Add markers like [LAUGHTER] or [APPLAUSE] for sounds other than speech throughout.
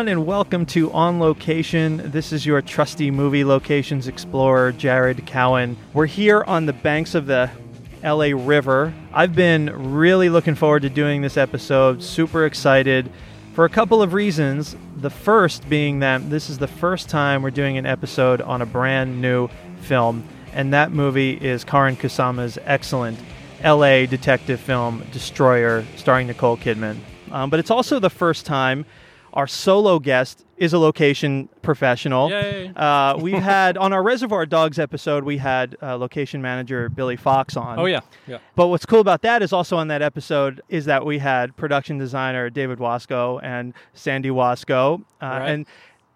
Everyone, and welcome to On Location. This is your trusty movie locations explorer, Jared Cowan. We're here on the banks of the LA River. I've been really looking forward to doing this episode, super excited for a couple of reasons. The first being that this is the first time we're doing an episode on a brand new film, and that movie is Karyn Kusama's excellent LA detective film, Destroyer, starring Nicole Kidman. Um, but it's also the first time our solo guest is a location professional. Yay. Uh, we've [LAUGHS] had on our Reservoir Dogs episode, we had uh, location manager Billy Fox on. Oh yeah, yeah. But what's cool about that is also on that episode is that we had production designer David Wasco and Sandy Wasco, uh, Right. and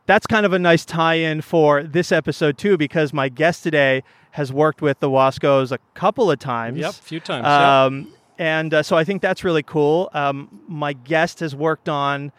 that's kind of a nice tie-in for this episode too, because my guest today has worked with the Wascos a couple of times. Yep, a few times. yeah. Um, and uh, so I think that's really cool. Um, my guest has worked on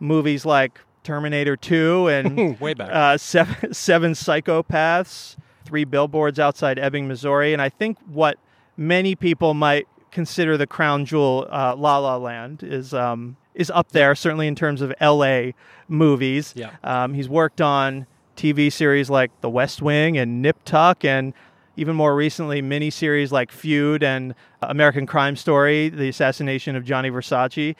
movies like Terminator 2 and [LAUGHS] Way back. uh, seven, [LAUGHS] seven Psychopaths, Three Billboards Outside Ebbing, Missouri. And I think what many people might consider the crown jewel, uh, La La Land, is. Um, is up there certainly in terms of LA movies. Yeah. Um, he's worked on TV series like The West Wing and Nip Tuck, and even more recently, miniseries like Feud and American Crime Story: The Assassination of Gianni Versace.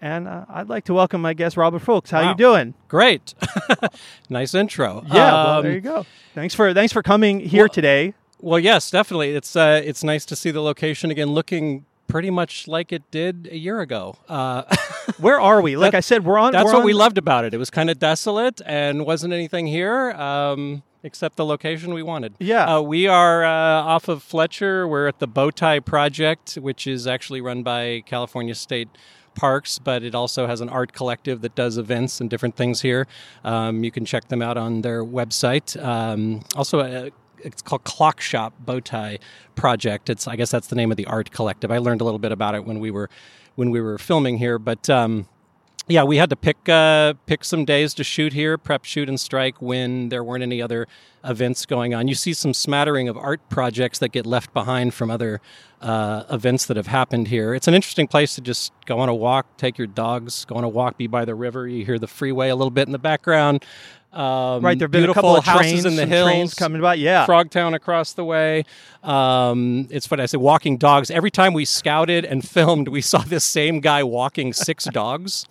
And uh, I'd like to welcome my guest, Robert Foulkes. How Wow. you doing? Great. [LAUGHS] nice intro. Yeah, well, Um, there you go. Thanks for thanks for coming here well- today. Well, yes, definitely. It's uh, it's nice to see the location again, looking pretty much like it did a year ago. Uh, [LAUGHS] Where are we? Like That- I said, we're on. that's we're what on- we loved about it. It was kind of desolate and wasn't anything here. Um, Except the location we wanted. Yeah. Uh, we are uh, off of Fletcher. We're at the Bowtie Project, which is actually run by California State Parks, but it also has an art collective that does events and different things here. Um, you can check them out on their website. Um, also, uh, it's called Clock Shop Bowtie Project. It's I guess that's the name of the art collective. I learned a little bit about it when we were when we were filming here, but. Um, yeah, we had to pick uh, pick some days to shoot here, prep, shoot, and strike when there weren't any other events going on. You see some smattering of art projects that get left behind from other uh, events that have happened here. It's an interesting place to just go on a walk, take your dogs, go on a walk, be by the river. You hear the freeway a little bit in the background. Um, Right, there've been a couple of houses trains, in the hills, trains coming by. Yeah, Frogtown across the way. Um, it's what I say, walking dogs. Every time we scouted and [LAUGHS] filmed, we saw this same guy walking six [LAUGHS] dogs,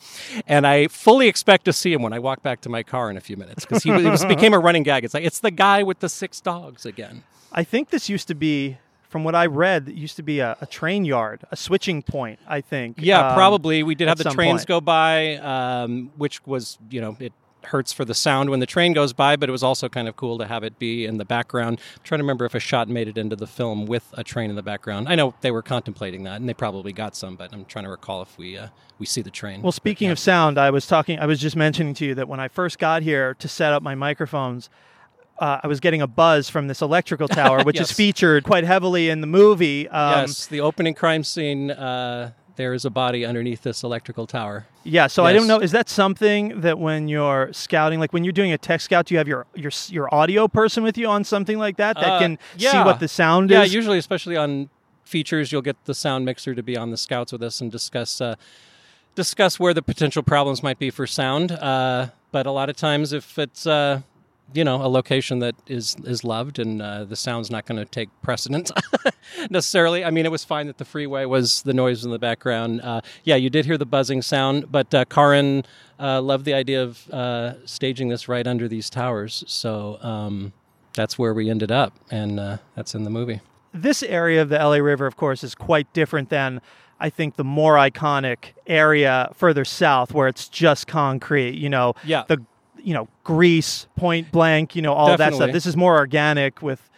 and I fully expect to see him when I walk back to my car in a few minutes because he it was, [LAUGHS] became a running gag. It's like it's the guy with the six dogs again. I think this used to be, from what I read, it used to be a, a train yard, a switching point. I think. Yeah, Um, probably. We did have the trains point. go by, um, which was, you know, it hurts for the sound when the train goes by, but it was also kind of cool to have it be in the background. I'm trying to remember if a shot made it into the film with a train in the background. I know they were contemplating that, and they probably got some, but I'm trying to recall if we uh, we see the train. Well, speaking of sound, I was talking. I was just mentioning to you that when I first got here to set up my microphones, uh, I was getting a buzz from this electrical [LAUGHS] tower, which is featured quite heavily in the movie. Um, yes, the opening crime scene. Uh, there is a body underneath this electrical tower. Yeah. So I don't know. Is that something that when you're scouting, like when you're doing a tech scout, do you have your your your audio person with you on something like that that Uh, can see what the sound Yeah, is? Yeah, usually, especially on features, you'll get the sound mixer to be on the scouts with us and discuss uh, discuss where the potential problems might be for sound. Uh, but a lot of times, if it's uh, you know a location that is is loved and uh, the sound's not going to take precedence [LAUGHS] necessarily. I mean, it was fine that the freeway was the noise in the background. Uh, yeah, you did hear the buzzing sound, but uh, Karyn uh, loved the idea of uh, staging this right under these towers. So um, that's where we ended up, and uh, that's in the movie. this area of the LA River, of course, is quite different than I think the more iconic area further south, where it's just concrete. You know, Yeah. the you know Grease, Point Blank, you know all that stuff. This is more organic with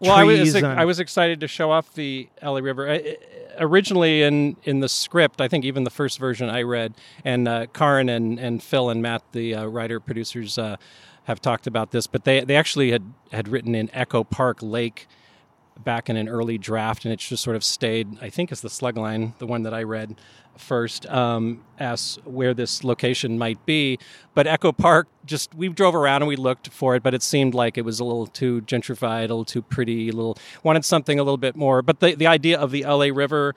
Well, I trees was and I was excited to show off the LA River. I- originally, in in the script, I think even the first version I read, and uh, Karyn and and Phil and Matt, the uh, writer producers, uh, have talked about this. But they they actually had had written in Echo Park Lake back in an early draft, and it just sort of stayed. I think is the slug line, the one that I read first, um, as where this location might be. But Echo Park, just we drove around and we looked for it, but it seemed like it was a little too gentrified, a little too pretty, a little wanted something a little bit more. But the the idea of the LA River,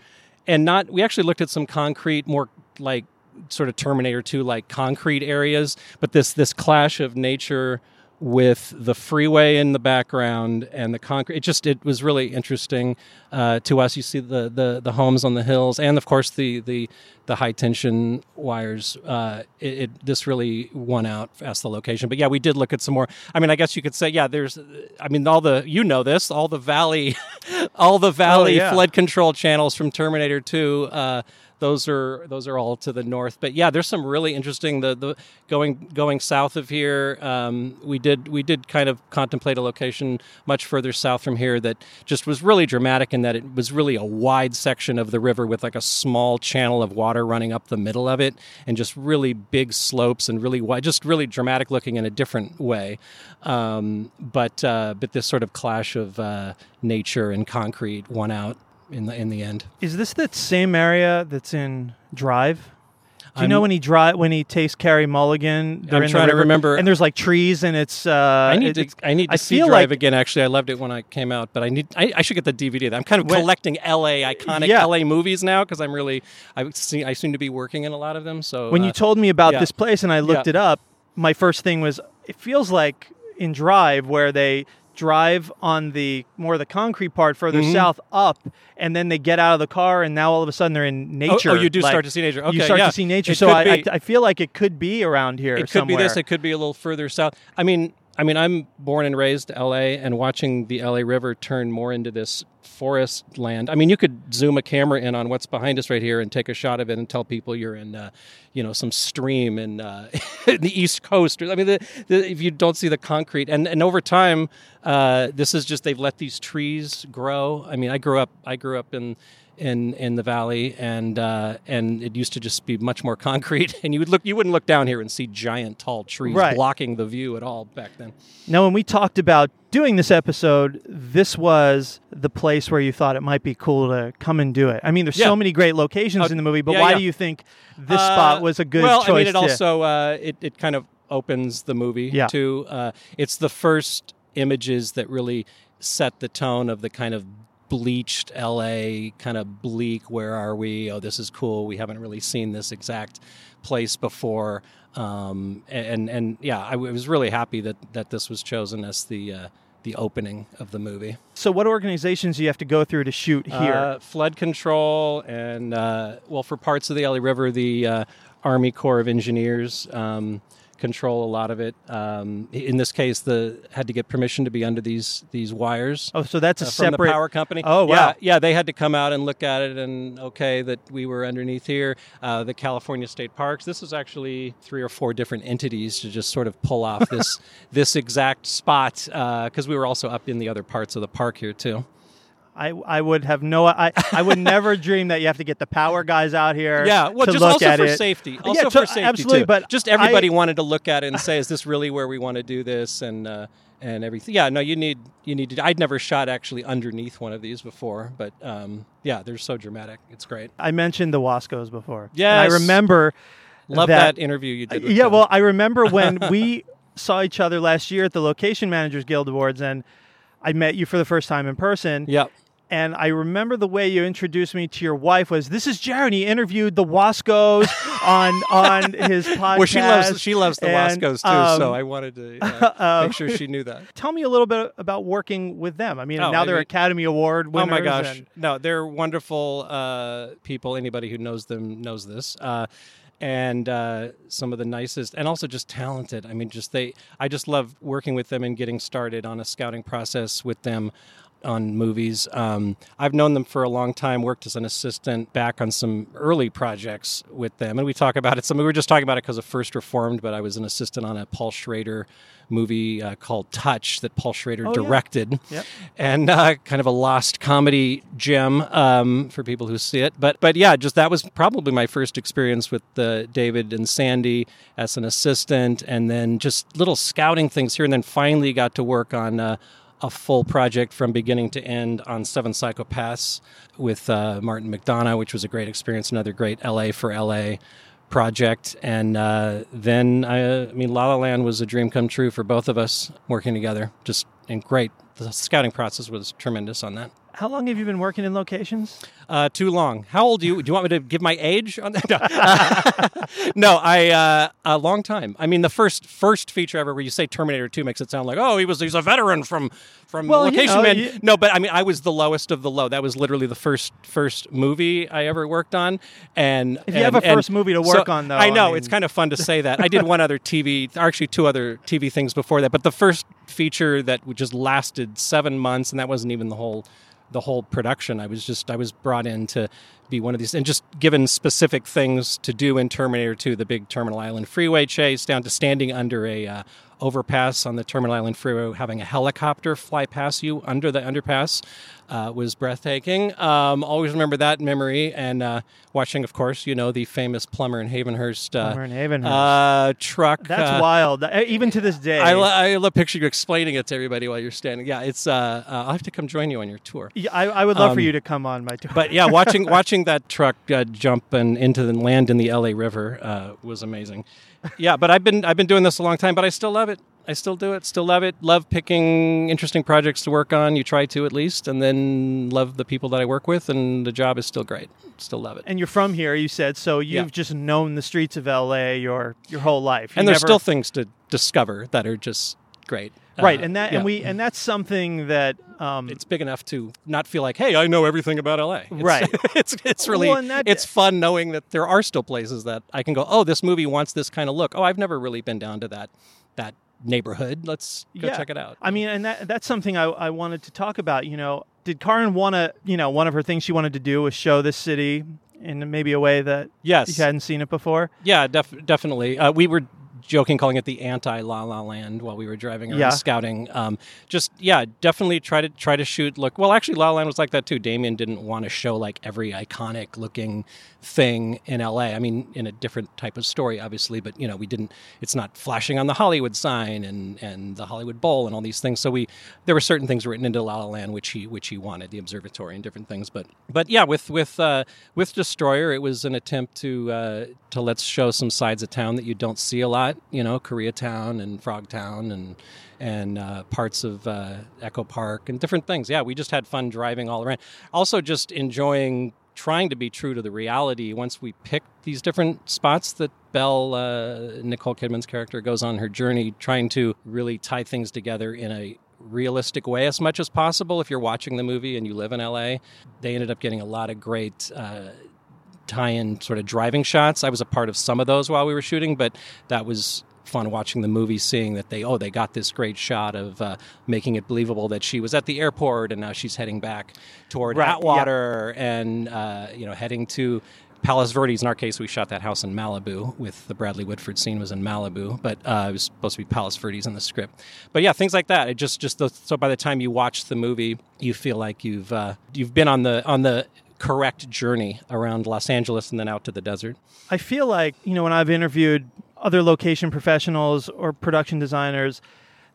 and not we actually looked at some concrete, more like sort of Terminator 2 like concrete areas, but this this clash of nature with the freeway in the background and the concrete. It just it was really interesting uh, to us. You see the, the the homes on the hills, and of course the the the high tension wires. Uh, it, it, this really won out as the location. But yeah, we did look at some more. I mean, I guess you could say yeah. There's, I mean, all the you know this, all the valley, [LAUGHS] all the valley oh, yeah. flood control channels from Terminator Two. Uh, those are those are all to the north. But yeah, there's some really interesting. The the going going south of here, um, we did we did kind of contemplate a location much further south from here that just was really dramatic in that it was really a wide section of the river with like a small channel of water running up the middle of it, and just really big slopes and really wide, just really dramatic looking in a different way. Um, but uh, but this sort of clash of uh, nature and concrete won out in the in the end. Is this the same area that's in Drive? Do you I'm- know when he drive when he takes Carey Mulligan? I'm trying to remember- And there's like trees, and it's. Uh, I need it- to. I need to I see feel Drive like- again. Actually, I loved it when I came out, but I need. I, I should get the DVD. I'm kind of When- collecting LA iconic Yeah. LA movies now because I'm really. I see. I seem to be working in a lot of them. So when uh, you told me about yeah. this place and I looked Yeah. it up, my first thing was it feels like in Drive where they drive on the more the concrete part further Mhm. south up and then they get out of the car and now all of a sudden they're in Oh, nature. oh, you do Like, start to see nature. Okay, you start yeah. to see nature. It so I, I, I feel like it could be around here it could somewhere. be this. It could be a little further south. I mean, I mean, I'm born and raised LA, and watching the LA River turn more into this forest land. I mean, you could zoom a camera in on what's behind us right here and take a shot of it and tell people you're in, uh, you know, some stream in, uh, [LAUGHS] in the East Coast. I mean, the, the, if you don't see the concrete, and and over time, uh, this is just they've let these trees grow. I mean, I grew up. I grew up in in in the valley, and uh, and it used to just be much more concrete. [LAUGHS] And you would look, you wouldn't look down here and see giant tall trees Right. blocking the view at all back then. Now, when we talked about doing this episode, this was the place where you thought it might be cool to come and do it. I mean, there's Yeah. so many great locations Oh, in the movie, but yeah, why yeah. do you think this Uh, spot was a good well, choice? Well, I mean, it to- also uh, it it kind of opens the movie Yeah. too. Uh, it's the first images that really set the tone of the kind of bleached LA kind of bleak where are we? Oh this is cool. We haven't really seen this exact place before. Um, and and yeah I was really happy that that this was chosen as the uh, the opening of the movie. So, what organizations do you have to go through to shoot here? uh, flood control, and uh, well, for parts of the LA River, the uh, Army Corps of Engineers. Um, control a lot of it. Um, in this case, the had to get permission to be under these these wires. oh, so that's a uh, from separate. the power company. Oh, wow. Yeah, yeah, they had to come out and look at it and okay that we were underneath here. Uh, the California State Parks. This was actually three or four different entities to just sort of pull off [LAUGHS] this this exact spot because we were also up in the other parts of the park here too. I, I would have no. I, I would [LAUGHS] never dream that you have to get the power guys out here. Yeah, well, to just look also for it. safety. Yeah, Also to- for safety, absolutely, too. but just everybody I- wanted to look at it and say, "Is this really where we want to do this?" And uh, and everything. Yeah, no, you need you need to. I'd never shot actually underneath one of these before, but um, yeah, they're so dramatic. It's great. I mentioned the Wascos before. Yeah, I remember. Love that- that, interview you did. With Yeah, them. well, I remember when [LAUGHS] we saw each other last year at the Location Managers Guild Awards, and I met you for the first time in person. yeah. And I remember the way you introduced me to your wife was, "This is Jared." He interviewed the Wascos [LAUGHS] on on his podcast. Well, she loves she loves the and, Wascos too, um, so I wanted to [LAUGHS] uh, um, make sure she knew that. [LAUGHS] Tell me a little bit about working with them. I mean, Oh, now they're Academy Award Oh my gosh! and- No, they're wonderful uh, people. Anybody who knows them knows this. Uh, and uh, some of the nicest, and also just talented. I mean, just they. I just love working with them and getting started on a scouting process with them on movies. Um, I've known them for a long time. Worked as an assistant back on some early projects with them, and we talk about it. Some we were just talking about it because of First Reformed, but I was an assistant on a Paul Schrader movie uh, called Touch that Paul Schrader Oh, yeah. directed Yep. and uh, kind of a lost comedy gem um, for people who see it. But but yeah, just that was probably my first experience with uh, David and Sandy as an assistant, and then just little scouting things here, and then finally got to work on. A full project from beginning to end on Seven Psychopaths with uh, Martin McDonagh, which was a great experience. Another great LA for LA project. And uh, then, I, I mean, La La Land was a dream come true for both of us working together. Just and great. The scouting process was tremendous on that. How long have you been working in locations? Uh, too long. How old do you? Do you want me to give my age on that? [LAUGHS] No, [LAUGHS] no I uh, a long time. I mean, the first first feature ever where you say Terminator Two makes it sound like oh he was he's a veteran from from Well, you Location know, Man. you- No, but I mean I was the lowest of the low. That was literally the first first movie I ever worked on. And If you have and- a first movie to so- work on, though, I I know mean- it's kind of fun to say that. [LAUGHS] I did one other TV, actually two other TV things before that, but the first feature that just lasted seven months, and that wasn't even the whole the whole production. I was just I was brought in to be one of these and just given specific things to do in Terminator 2, the big Terminal Island freeway chase, down to standing under a uh, overpass on the Terminal Island freeway, having a helicopter fly past you under the underpass. Uh, was breathtaking. Um, always remember that memory, and uh, watching, of course, you know the famous Plummer in Havenhurst, uh, Plummer and Havenhurst. uh, truck. That's uh, wild. Even to this day. I, lo- I love picturing you explaining it to everybody while you're standing. Yeah, it's. Uh, I'll have to come join you on your tour. Yeah, I, I would love for Um, you to come on my tour. But yeah, [LAUGHS] watching watching that truck uh, jump and into the land in the LA River uh, was amazing. Yeah, but I've been I've been doing this a long time, but I still love it. I still do it. Still love it. Love picking interesting projects to work on. You try to at least, and then love the people that I work with, and the job is still great. Still love it. and you're from here, you said, so you've Yeah. just known the streets of LA your your whole life. You and there's never- still things to discover that are just great. right, Uh, and that yeah. and we and that's something that um, it's big enough to not feel like, hey, I know everything about LA. It's, [LAUGHS] Right. it's it's really Well, that- it's fun knowing that there are still places that I can go. Oh, this movie wants this kind of look. Oh, I've never really been down to that that neighborhood. Let's go Yeah. check it out. I mean, and that that's something I, I wanted to talk about. You know, did Karyn want to? You know, one of her things she wanted to do was show this city in maybe a way that yes, you hadn't seen it before. yeah, def- definitely. Uh, we were joking, calling it the anti La La Land while we were driving around Yeah. scouting. Um, just yeah, definitely try to try to shoot. Look, well, actually, La La Land was like that too. Damien didn't want to show like every iconic looking thing in LA. I mean, in a different type of story, obviously, but you know, we didn't. It's not flashing on the Hollywood sign and and the Hollywood Bowl and all these things. So we there were certain things written into La La Land which he which he wanted, the observatory and different things. But but yeah, with with uh, with Destroyer, it was an attempt to uh, to let's show some sides of town that you don't see a lot. You know, Koreatown and Frogtown and and uh, parts of uh, Echo Park and different things. Yeah, we just had fun driving all around. Also, just enjoying trying to be true to the reality once we picked these different spots that Bell, uh, Nicole Kidman's character, goes on her journey, trying to really tie things together in a realistic way as much as possible. If you're watching the movie and you live in LA, they ended up getting a lot of great. Uh, tie-in sort of driving shots. I was a part of some of those while we were shooting, but that was fun watching the movie, seeing that they oh they got this great shot of uh, making it believable that she was at the airport and now she's heading back toward Right, Atwater and uh, you know heading to. Palos Verdes. In our case, we shot that house in Malibu. With the Bradley Whitford scene was in Malibu, but uh, it was supposed to be Palos Verdes in the script. But yeah, things like that. It just just the, so by the time you watch the movie, you feel like you've uh, you've been on the on the correct journey around Los Angeles and then out to the desert. I feel like, you know, when I've interviewed other location professionals or production designers,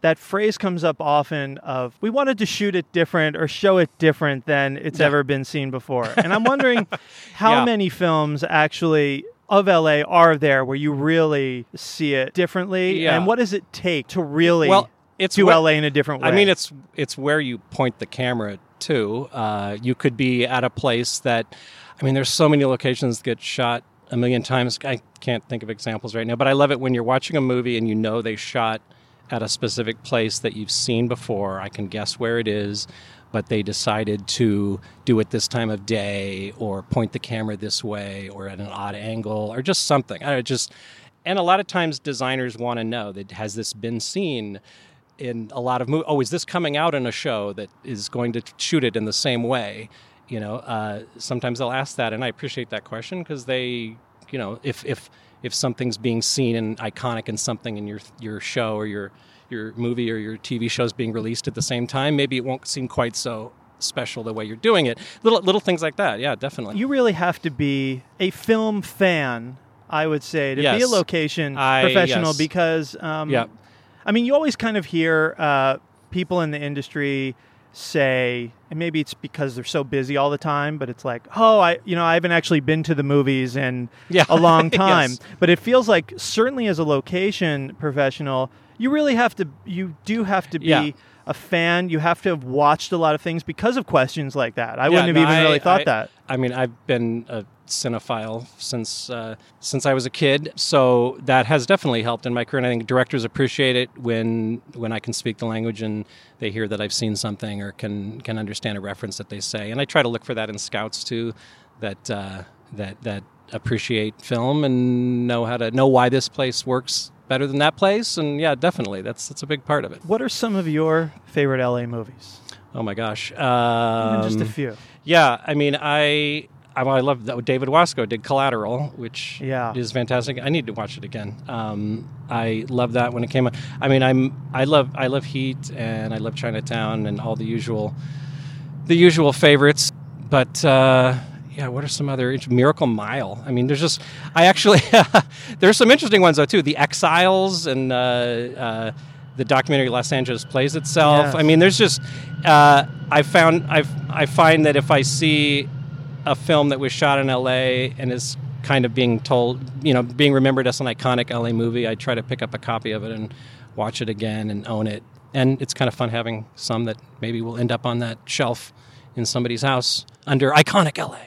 that phrase comes up often of we wanted to shoot it different or show it different than it's Yeah. ever been seen before. [LAUGHS] And I'm wondering how Yeah. many films actually of LA are there where you really see it differently Yeah. and what does it take to really Well, it's do where- LA in a different way? I mean, it's it's where you point the camera to. Uh, you could be at a place that, I mean, there's so many locations that get shot a million times. I can't think of examples right now, but I love it when you're watching a movie and you know they shot at a specific place that you've seen before. I can guess where it is, but they decided to do it this time of day or point the camera this way or at an odd angle or just something. I just and a lot of times designers want to know that has this been seen in a lot of movies. Oh, is this coming out in a show that is going to shoot it in the same way? You know, uh, sometimes they'll ask that, and I appreciate that question because they, you know, if if if something's being seen and iconic in something in your your show or your your movie or your TV show is being released at the same time, maybe it won't seem quite so special the way you're doing it. Little little things like that, yeah, definitely. you really have to be a film fan, I would say, to be a location I- professional yes. because, um, Yeah. I mean, you always kind of hear uh, people in the industry say, and maybe it's because they're so busy all the time, but it's like, oh, I, you know, I haven't actually been to the movies in Yeah. a long [LAUGHS] time. Yes. But it feels like, certainly as a location professional, you really have to, you do have to be Yeah. a fan. You have to have watched a lot of things because of questions like that. I Yeah, wouldn't have no, even I- really thought I- that. I mean, I've been a cinephile since uh, since I was a kid, so that has definitely helped in my career. And I think directors appreciate it when when I can speak the language and they hear that I've seen something or can can understand a reference that they say. And I try to look for that in scouts too, that uh, that that appreciate film and know how to know why this place works better than that place. And yeah, definitely, that's that's a big part of it. What are some of your favorite LA movies? Oh my gosh, um, just a few. Yeah, I mean, I I, I love that David Wasco did Collateral, which Yeah. is fantastic. I need to watch it again. Um, I love that when it came out. I mean, I'm I love I love Heat and I love Chinatown and all the usual the usual favorites. But uh, yeah, what are some other Miracle Mile? I mean, there's just I actually [LAUGHS] there's some interesting ones though too. The Exiles and. Uh, uh, the documentary Los Angeles plays itself. Yes. I mean, there's just uh, I found I I find that if I see a film that was shot in LA and is kind of being told, you know, being remembered as an iconic LA movie, I try to pick up a copy of it and watch it again and own it. And it's kind of fun having some that maybe will end up on that shelf in somebody's house under iconic LA.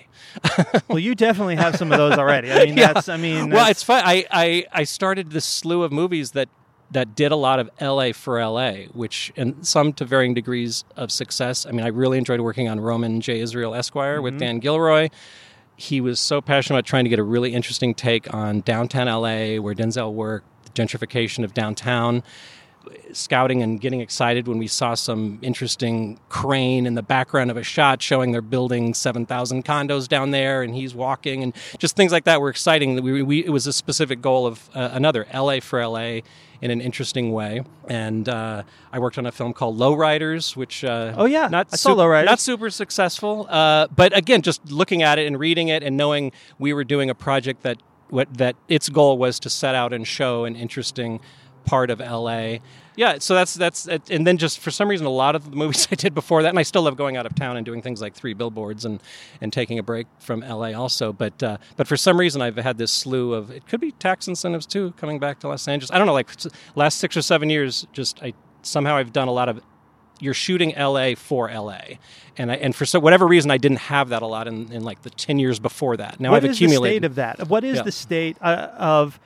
[LAUGHS] well, you definitely have some of those already. I mean, [LAUGHS] Yeah. that's. I mean, well, it's fun. I, I, I started this slew of movies that that did a lot of LA for LA, which and some to varying degrees of success. I mean, I really enjoyed working on Roman J. Israel Esquire with Dan Gilroy. He was so passionate about trying to get a really interesting take on downtown LA, where Denzel worked, the gentrification of downtown scouting and getting excited when we saw some interesting crane in the background of a shot showing they're building 7,000 condos down there and he's walking and just things like that were exciting. We, we, it was a specific goal of uh, another LA for LA in an interesting way. And uh, I worked on a film called Lowriders, which uh, Oh, yeah. not I saw Lowriders. not super successful, uh, but again, just looking at it and reading it and knowing we were doing a project that what that its goal was to set out and show an interesting part of LA. Yeah, so that's that's and then just for some reason a lot of the movies [LAUGHS] I did before that, and I still love going out of town and doing things like three billboards and and taking a break from LA also. But uh, but for some reason I've had this slew of it could be tax incentives too coming back to Los Angeles. I don't know, like last six or seven years, just I somehow I've done a lot of you're shooting LA for LA, and I, and for so whatever reason I didn't have that a lot in, in like the ten years before that. Now what I've is accumulated. the state of that? What is Yeah. the state uh, of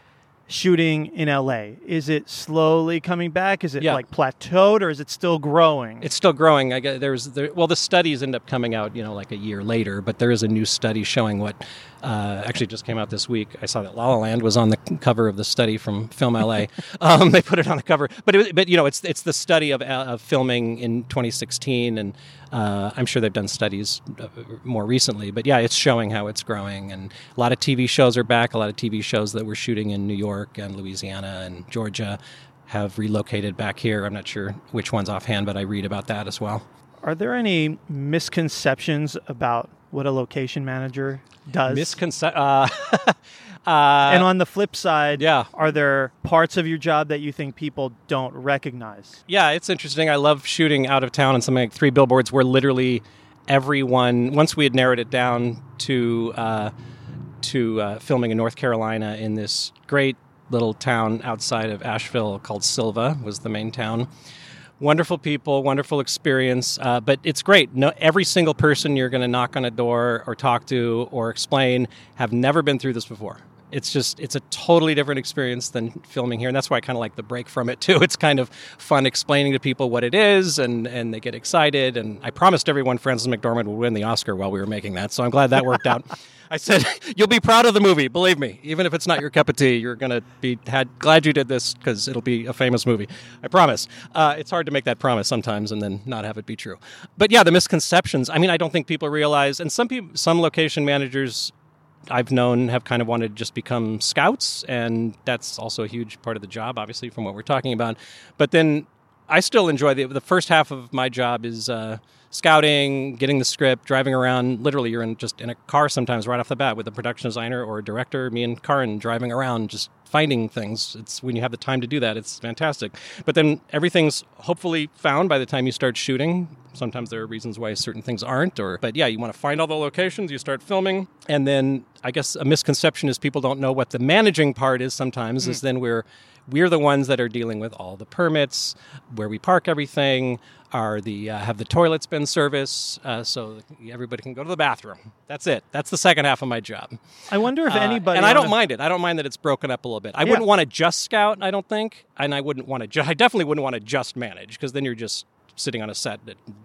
shooting in LA? Is it slowly coming back? Is it Yeah. like plateaued, or is it still growing? It's still growing. I guess there's there, well, the studies end up coming out, you know, like a year later. But there is a new study showing what uh, actually just came out this week. I saw that La La Land was on the cover of the study from Film LA. [LAUGHS] um, they put it on the cover, but it, but you know, it's it's the study of, uh, of filming in 2016, and uh, I'm sure they've done studies uh, more recently. But yeah, it's showing how it's growing, and a lot of TV shows are back. A lot of TV shows that were shooting in New York and Louisiana and Georgia have relocated back here. I'm not sure which ones offhand, but I read about that as well. Are there any misconceptions about what a location manager does? Misconce- uh, [LAUGHS] uh, and on the flip side, yeah. are there parts of your job that you think people don't recognize? yeah, it's interesting. I love shooting out of town and something like three billboards where literally everyone, once we had narrowed it down to uh, to uh, filming in North Carolina in this great little town outside of Asheville called Sylva was the main town. Wonderful people, wonderful experience, uh, but it's great. No, every single person you're going to knock on a door or talk to or explain have never been through this before. It's just it's a totally different experience than filming here, and that's why I kind of like the break from it [LAUGHS] too. It's kind of fun explaining to people what it is, and and they get excited. And I promised everyone Frances McDormand would win the Oscar while we were making that, so I'm glad that worked out. [LAUGHS] I said you'll be proud of the movie, believe me. Even if it's not your cup of tea, you're gonna be had glad you did this because it'll be a famous movie. I promise. Uh, it's hard to make that promise sometimes and then not have it be true. But yeah, the misconceptions. I mean, I don't think people realize, and some people, some location managers I've known have kind of wanted to just become scouts, and that's also a huge part of the job, obviously, from what we're talking about. But then I still enjoy the the first half of my job is uh, scouting, getting the script, driving around. Literally, you're in just in a car sometimes right off the bat with a production designer or a director. Me and Karyn driving around, just finding things. It's when you have the time to do that, it's fantastic. But then everything's hopefully found by the time you start shooting. sometimes there are reasons why certain things aren't. Or but yeah, you want to find all the locations, you start filming, and then I guess a misconception is people don't know what the managing part is. Sometimes is hmm. then we're we're the ones that are dealing with all the permits, where we park everything, are the uh, have the toilets been serviced, uh, so everybody can go to the bathroom. That's it. That's the second half of my job. I wonder if Uh, anybody. and I don't a- mind it. I don't mind that it's broken up a little bit. I Yeah. wouldn't want to just scout. I don't think, and I wouldn't want to. Ju- I definitely wouldn't want to just manage because then you're just sitting on a set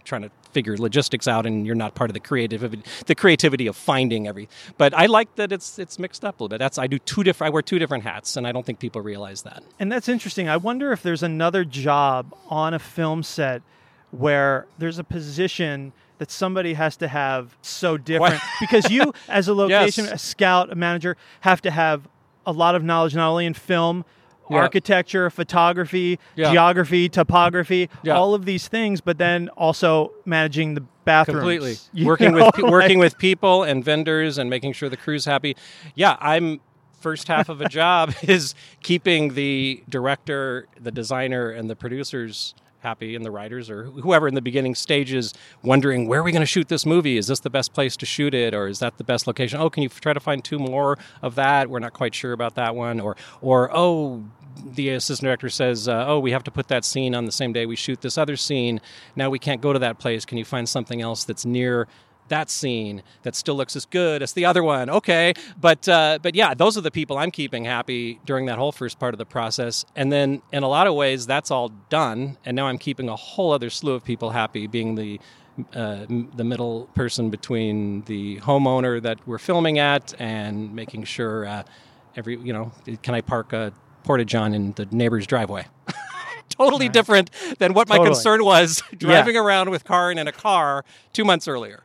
trying to figure logistics out, and you're not part of the creative the creativity of finding every. But I like that it's it's mixed up a little bit. That's I do two different. I wear two different hats, and I don't think people realize that. And that's interesting. I wonder if there's another job on a film set where there's a position that somebody has to have so different because you [LAUGHS] as a location Yes. a scout a manager have to have a lot of knowledge not only in film Yeah. architecture photography Yeah. geography topography Yeah. all of these things but then also managing the bathrooms completely [LAUGHS] You working know, with pe- working with people and vendors and making sure the crew's happy yeah i'm first half of a [LAUGHS] job [LAUGHS] is keeping the director the designer and the producers happy and the writers or whoever in the beginning stages wondering where are we going to shoot this movie is this the best place to shoot it or is that the best location oh can you try to find two more of that we're not quite sure about that one or or oh the assistant director says, uh, "Oh, we have to put that scene on the same day we shoot this other scene. Now we can't go to that place. Can you find something else that's near that scene that still looks as good as the other one?" Okay, but uh, but yeah, those are the people I'm keeping happy during that whole first part of the process. And then in a lot of ways, that's all done, and now I'm keeping a whole other slew of people happy, being the uh, the middle person between the homeowner that we're filming at and making sure uh, every you know can I park a porta john in the neighbor's driveway. [LAUGHS] totally different than what my concern was [LAUGHS] driving around with Karyn in a car two months earlier.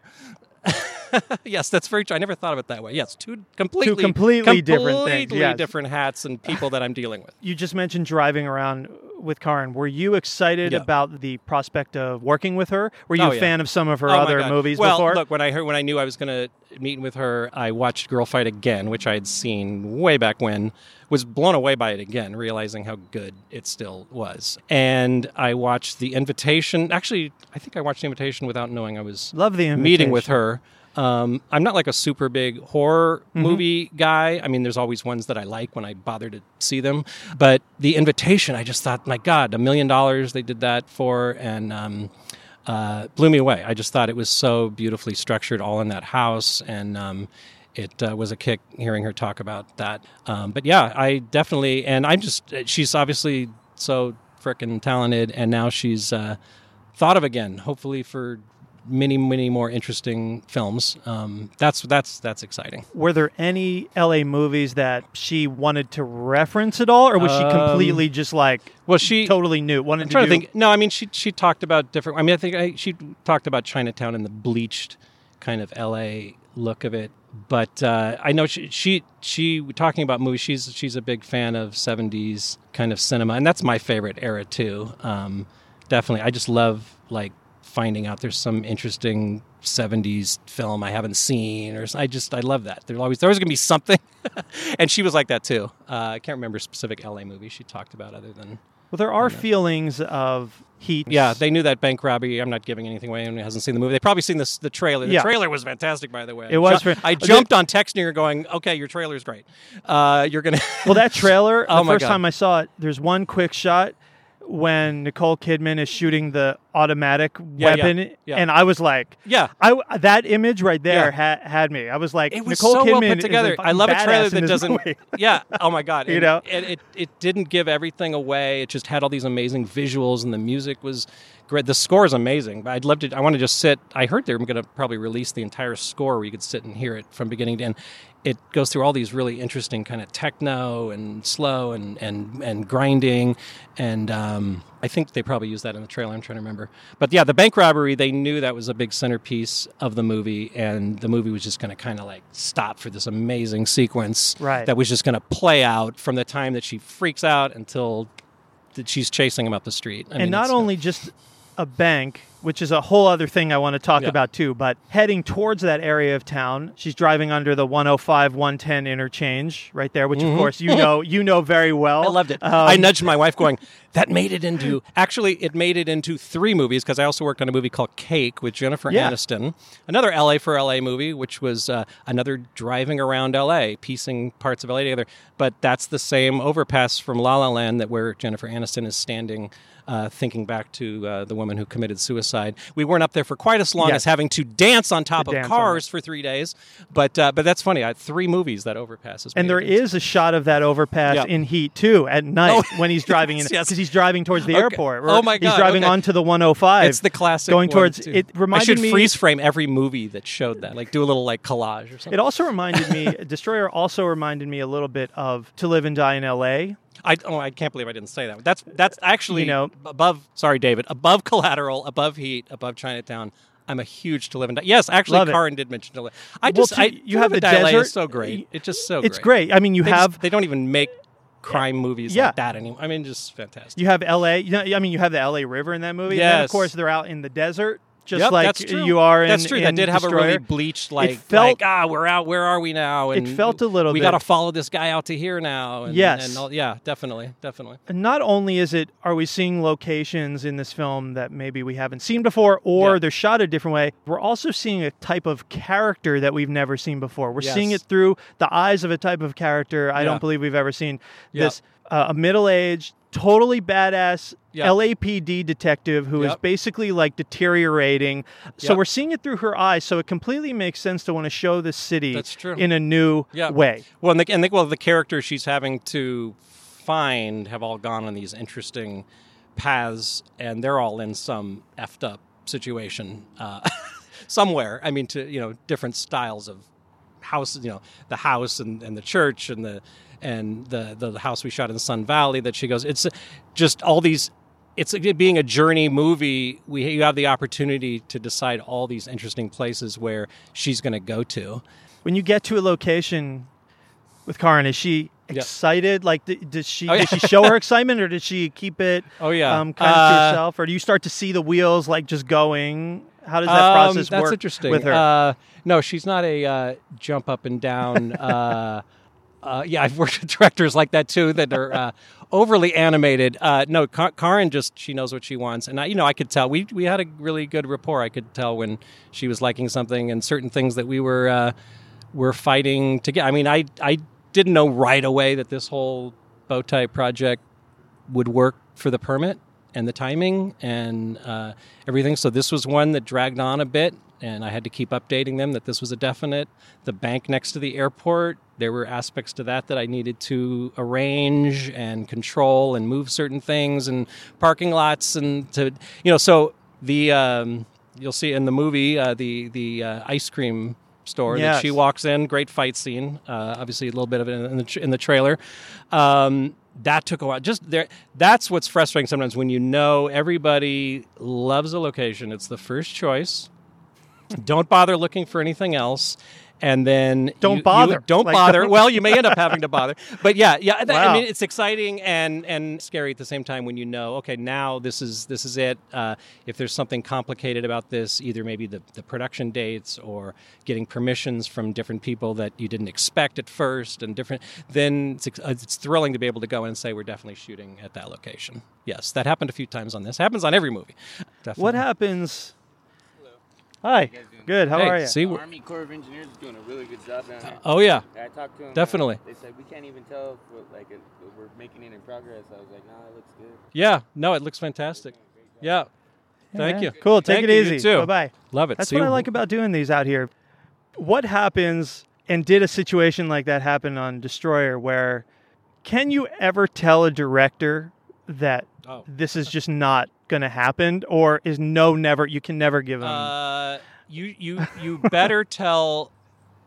[LAUGHS] yes, that's very true. I never thought of it that way. Yes, two completely, completely different things, completely yes. different hats and people that I'm dealing with. you just mentioned driving around with Karyn. Were you excited Yeah. about the prospect of working with her? Were you Oh, a yeah. fan of some of her Oh, other movies well, before? look, when I heard when I knew I was going to meet with her, I watched Girl Fight again, which I had seen way back when. Was blown away by it again, realizing how good it still was. And I watched The Invitation. Actually, I think I watched The Invitation without knowing I was Love the invitation. meeting with her. Um, I'm not like a super big horror Mm-hmm. movie guy. I mean, there's always ones that I like when I bother to see them. But The Invitation, I just thought, my God, a million dollars they did that for, and um, uh, blew me away. I just thought it was so beautifully structured, all in that house, and um, it uh, was a kick hearing her talk about that. Um, but yeah, I definitely, and I'm just, she's obviously so frickin' talented, and now she's uh, thought of again, hopefully for many, many more interesting films. Um, that's that's that's exciting. Were there any LA movies that she wanted to reference at all, or was she Um, completely just like Well, she totally new? Wanted I'm to trying do, to think. No, I mean she she talked about different. I mean, I think I, she talked about Chinatown and the bleached kind of L.A. look of it. But uh, I know she she she talking about movies. She's she's a big fan of '70s kind of cinema, and that's my favorite era too. Um, definitely, I just love like finding out there's some interesting 70s film I haven't seen or I just I love that. There's always there's always to be something. [LAUGHS] and she was like that too. Uh, I can't remember specific LA movie she talked about other than Well, there are feelings of heat. yeah, they knew that bank robbery. I'm not giving anything away. Anyone hasn't seen the movie. They probably seen this the trailer. The Yeah. trailer was fantastic, by the way. It was Ju- I jumped on texting her, going, "Okay, your trailer's great. Uh, you're gonna." Well, that trailer. [LAUGHS] Oh the first God. time I saw it, there's one quick shot when Nicole Kidman is shooting the automatic Yeah, yeah, weapon, yeah. and I was like, yeah. I that image right there ha- had me. I was like, It was Nicole so Kidman well together. I love a trailer that doesn't. [LAUGHS] yeah. Oh my god. [LAUGHS] You And know? it, it it didn't give everything away. It just had all these amazing visuals, and the music was great. The score is amazing. But I'd love to. I want to just sit. I heard they're going to probably release the entire score where you could sit and hear it from beginning to end. It goes through all these really interesting kind of techno and slow and and and grinding, and um, I think they probably used that in the trailer. I'm trying to remember, but yeah, the bank robbery. They knew that was a big centerpiece of the movie, and the movie was just going to kind of like stop for this amazing sequence Right. that was just going to play out from the time that she freaks out until that she's chasing him up the street. I mean, and not uh, only just a bank, which is a whole other thing I want to talk Yeah. about too, but heading towards that area of town. She's driving under the 105 110 interchange right there, which of course you know you know very well. Mm-hmm. [LAUGHS] I loved it. Um, I nudged my wife, going, "That made it into actually, it made it into three movies because I also worked on a movie called Cake with Jennifer Yeah. Aniston, another LA for LA movie, which was uh, another driving around LA, piecing parts of LA together. But that's the same overpass from La La Land that where Jennifer Aniston is standing." Uh, thinking back to uh, the woman who committed suicide, we weren't up there for quite as long Yes. as having to dance on top To of cars for three days. But uh, but that's funny. I had three movies that overpasses. And there is a shot of that overpass Yeah. in heat too at night Oh, when he's [LAUGHS] driving in yes, yes. He's driving towards the Okay. airport. or Oh my god, He's driving okay. onto the 105. It's the classic going towards. too. It reminded me I should me. freeze frame every movie that showed that. Like do a little like collage or something. It also reminded me. [LAUGHS] Destroyer also reminded me a little bit of To Live and Die in L.A. I oh I can't believe I didn't say that. That's that's actually You know- above. Sorry, David. Above Collateral, above Heat, above Chinatown. I'm a huge to live and die. Yes, actually, Love it. Karyn did mention to live. I Well, just too, I, you have To the and Die LA desert. is so great. It's just so It's great. I mean, you They, just- have they don't even make crime movies Yeah. like that anymore. I mean, just fantastic. you have L.A. You know, I mean, you have the L.A. River in that movie. And then, of course, they're out in the desert, just Yep, like that's true. you are in. That's true. in that did have a really bleached, like, felt- like ah, we're out. Where are we now? It felt a little We bit- got to follow this guy out to here now. And, Yes. And all, yeah, definitely, definitely. And not only is it are we seeing locations in this film that maybe we haven't seen before or Yeah. they're shot a different way we're also seeing a type of character that we've never seen before we're seeing it through the eyes of a type of character i Yeah. don't believe we've ever seen this uh, a middle-aged totally badass Yeah. LAPD detective who is Yep. basically like deteriorating. So Yep. we're seeing it through her eyes. So it completely makes sense to want to show this city in a new way. Well, and the, and the, well, the characters she's having to find have all gone on these interesting paths, and they're all in some effed up situation uh, [LAUGHS] somewhere. I mean, to you know, different styles of houses. You know, the house and, and the church and the and the the house we shot in Sun Valley. That she goes. It's just all these. It's it being a journey movie. We you have the opportunity to decide all these interesting places where she's going to go to. when you get to a location with Karyn, is she Yeah. excited? Like, does she Oh, yeah. does she show her [LAUGHS] excitement, or does she keep it? Oh, yeah. um, kind of to Uh, herself, or do you start to see the wheels like just going? How does that Um, process that's work interesting. with her? Uh, no, she's not a uh, jump up and down. [LAUGHS] uh, yeah, I've worked with directors like that too that are uh, overly animated. Uh, no, Ka- Karyn just she knows what she wants, and I, you know, I could tell we we had a really good rapport. I could tell when she was liking something and certain things that we were uh, were fighting to get. I mean, I I didn't know right away that this whole bow tie project would work for the permit and the timing and uh, everything. So this was one that dragged on a bit, and I had to keep updating them that this was a definite. The bank next to the airport, there were aspects to that that I needed to arrange and control and move certain things and parking lots and to you know. So the um, you'll see in the movie uh, the the uh, ice cream store Yes. that she walks in. Great fight scene. Uh, obviously, a little bit of it in the, tr- in the trailer. Um, that took a while. Just there. That's what's frustrating sometimes when you know everybody loves a location. It's the first choice. Don't bother looking for anything else. And then Don't you- you- bother. don't Like, bother. don't- [LAUGHS] Well, you may end up having to bother. But yeah, yeah. that- Wow. I mean, it's exciting and and scary at the same time when you know, okay, now this is this is it. Uh, if there's something complicated about this, either maybe the, the production dates or getting permissions from different people that you didn't expect at first, and different, then it's, uh, it's thrilling to be able to go in and say we're definitely shooting at that location. Yes, that happened a few times on this. Happens on every movie. Definitely. what happens? Hi, good. How Hey, are you? See, The we're- Army Corps of Engineers is doing a really good job down here. oh yeah, I talked to them. Definitely. They said we can't even tell if we're, like if we're making it in progress. I was like, nah, it looks good. yeah. No, it looks fantastic. Yeah. Thank Yeah. you. Cool. Take Thank it you, easy. Too. Bye bye. Love it. That's See what I like about doing these out here. What happens, and did a situation like that happen on Destroyer where can you ever tell a director that Oh. this is just not going to happen or is no never you can never give them Uh, you you you better [LAUGHS] tell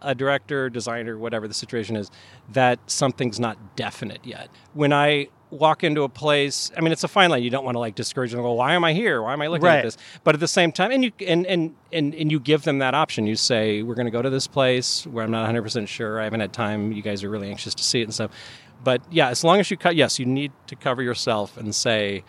a director, designer, whatever the situation is, that something's not definite yet. When I walk into a place, I mean, it's a fine line. You don't want to like discourage them. Go, why am I here? Why am I looking Right. at this? But at the same time, and you and and and, and you give them that option. You say, we're going to go to this place where I'm not 100 percent sure. I haven't had time. You guys are really anxious to see it and stuff. But yeah, as long as you cut, yes, you need to cover yourself and say.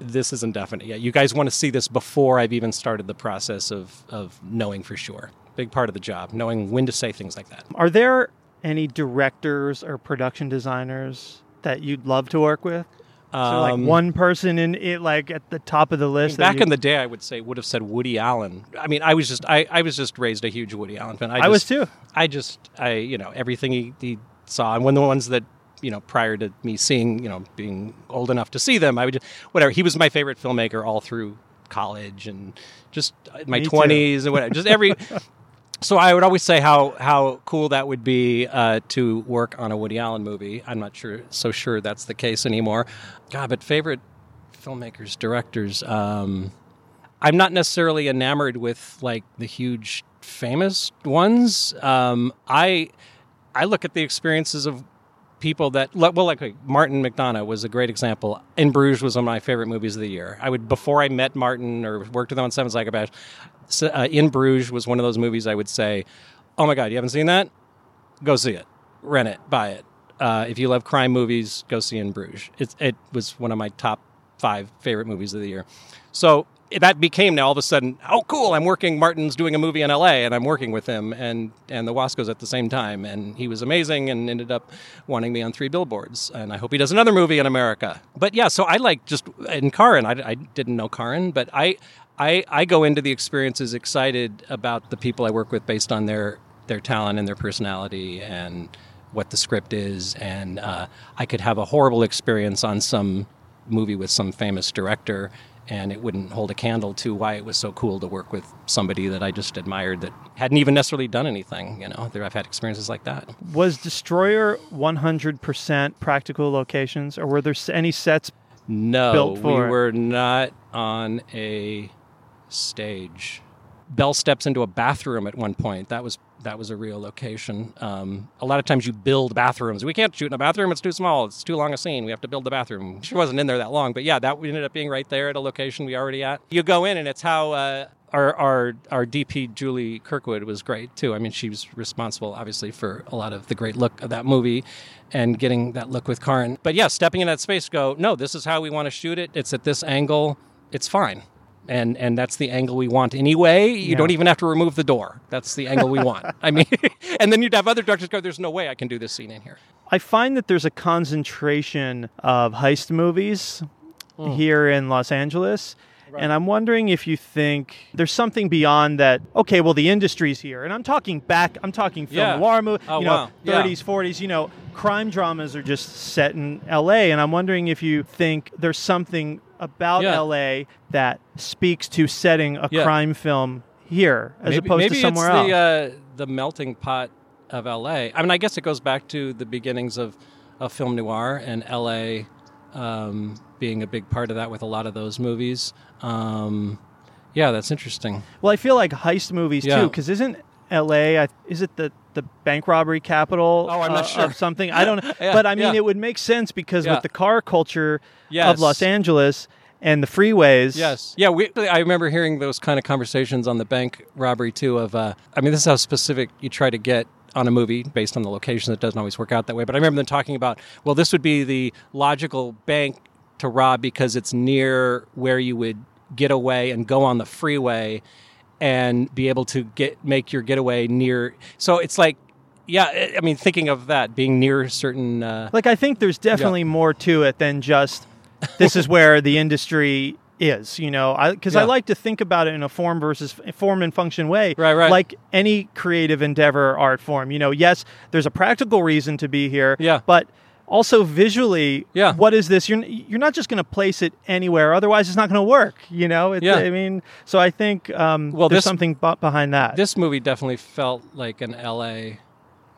This isn't definite yet. You guys want to see this before I've even started the process of of knowing for sure. Big part of the job, knowing when to say things like that. Are there any directors or production designers that you'd love to work with? so like Um, one person in it, like at the top of the list. that Back you- in the day, I would say would have said Woody Allen. I mean, I was just I, I was just raised a huge Woody Allen fan. I, I was too. I just I you know everything he, he saw, and one of the ones that you know prior to me seeing you know being old enough to see them, I would just whatever. He was my favorite filmmaker all through college and just my Me too. twenties and whatever. Just every. [LAUGHS] So I would always say how how cool that would be uh, to work on a Woody Allen movie. I'm not sure so sure that's the case anymore. God, but favorite filmmakers, directors. Um, I'm not necessarily enamored with like the huge famous ones. Um, I I look at the experiences of people that well like Martin McDonagh was a great example. In Bruges was one of my favorite movies of the year. I would before I met Martin or worked with him on Seven Psychopaths. Uh, in Bruges was one of those movies I would say, "Oh my god, you haven't seen that? Go see it, rent it, buy it. Uh, if you love crime movies, go see In Bruges. It it was one of my top five favorite movies of the year. So that became now all of a sudden, oh cool! I'm working. Martin's doing a movie in L.A. and I'm working with him and and the Wascos at the same time, and he was amazing and ended up wanting me on three billboards. And I hope he does another movie in America. But yeah, so I like just in Karyn. I, I didn't know Karyn, but I. I, I go into the experiences excited about the people I work with based on their their talent and their personality and what the script is. And uh, I could have a horrible experience on some movie with some famous director, and it wouldn't hold a candle to why it was so cool to work with somebody that I just admired that hadn't even necessarily done anything. You know, there I've had experiences like that. Was Destroyer 100% practical locations, or were there any sets? No, Built we were not on a stage. Bell steps into a bathroom at one point. That was that was a real location. Um, a lot of times you build bathrooms. We can't shoot in a bathroom; it's too small. It's too long a scene. We have to build the bathroom. She wasn't in there that long, but yeah, that we ended up being right there at a location we already at. You go in, and it's how uh, our our our DP Julie Kirkwood was great too. I mean, she was responsible, obviously, for a lot of the great look of that movie and getting that look with Karyn. But yeah, stepping in that space, go no, this is how we want to shoot it. It's at this angle. It's fine. And, and that's the angle we want anyway. You Yeah. don't even have to remove the door. That's the angle we want. I mean, [LAUGHS] [LAUGHS] and then you'd have other directors go, "There's no way I can do this scene in here." I find that there's a concentration of heist movies Hmm. here in Los Angeles. And I'm wondering if you think there's something beyond that. Okay, well, the industry's here, and I'm talking back. I'm talking film Yeah. noir movie. Oh, you know, wow. Yeah. 30s, 40s. You know, crime dramas are just set in L.A. And I'm wondering if you think there's something about Yeah. L.A. that speaks to setting a Yeah. crime film here as maybe, opposed maybe to somewhere it's else. the uh, the melting pot of LA. I mean, I guess it goes back to the beginnings of, of film noir and LA um, being a big part of that with a lot of those movies. Um, yeah, that's interesting. Well, I feel like heist movies Yeah. too, because isn't L.A. I- Is it the the bank robbery capital? Oh, I'm not uh, sure. of something. I don't [LAUGHS] know, Yeah, but I mean, yeah. it would make sense because Yeah. with the car culture of Los Angeles and the freeways. Yes. Yeah, we, I remember hearing those kind of conversations on the bank robbery too. Of, uh, I mean, this is how specific you try to get on a movie based on the location. It doesn't always work out that way. But I remember them talking about, well, this would be the logical bank to rob because it's near where you would get away and go on the freeway and be able to get make your getaway near. So it's like, yeah, I- I mean, thinking of that being near certain. Uh, Like I think there's definitely more to it than just this is where the industry is. You know, because I, Yeah. like to think about it in a form versus form and function way. Right, right. Like any creative endeavor, art form. You know, yes, there's a practical reason to be here. Yeah. But also visually, Yeah. what is this? You're you're not just going to place it anywhere, otherwise it's not going to work. You know, it's, Yeah. I mean, so I think um, Well, there's this- something bu- behind that. this movie definitely felt like an LA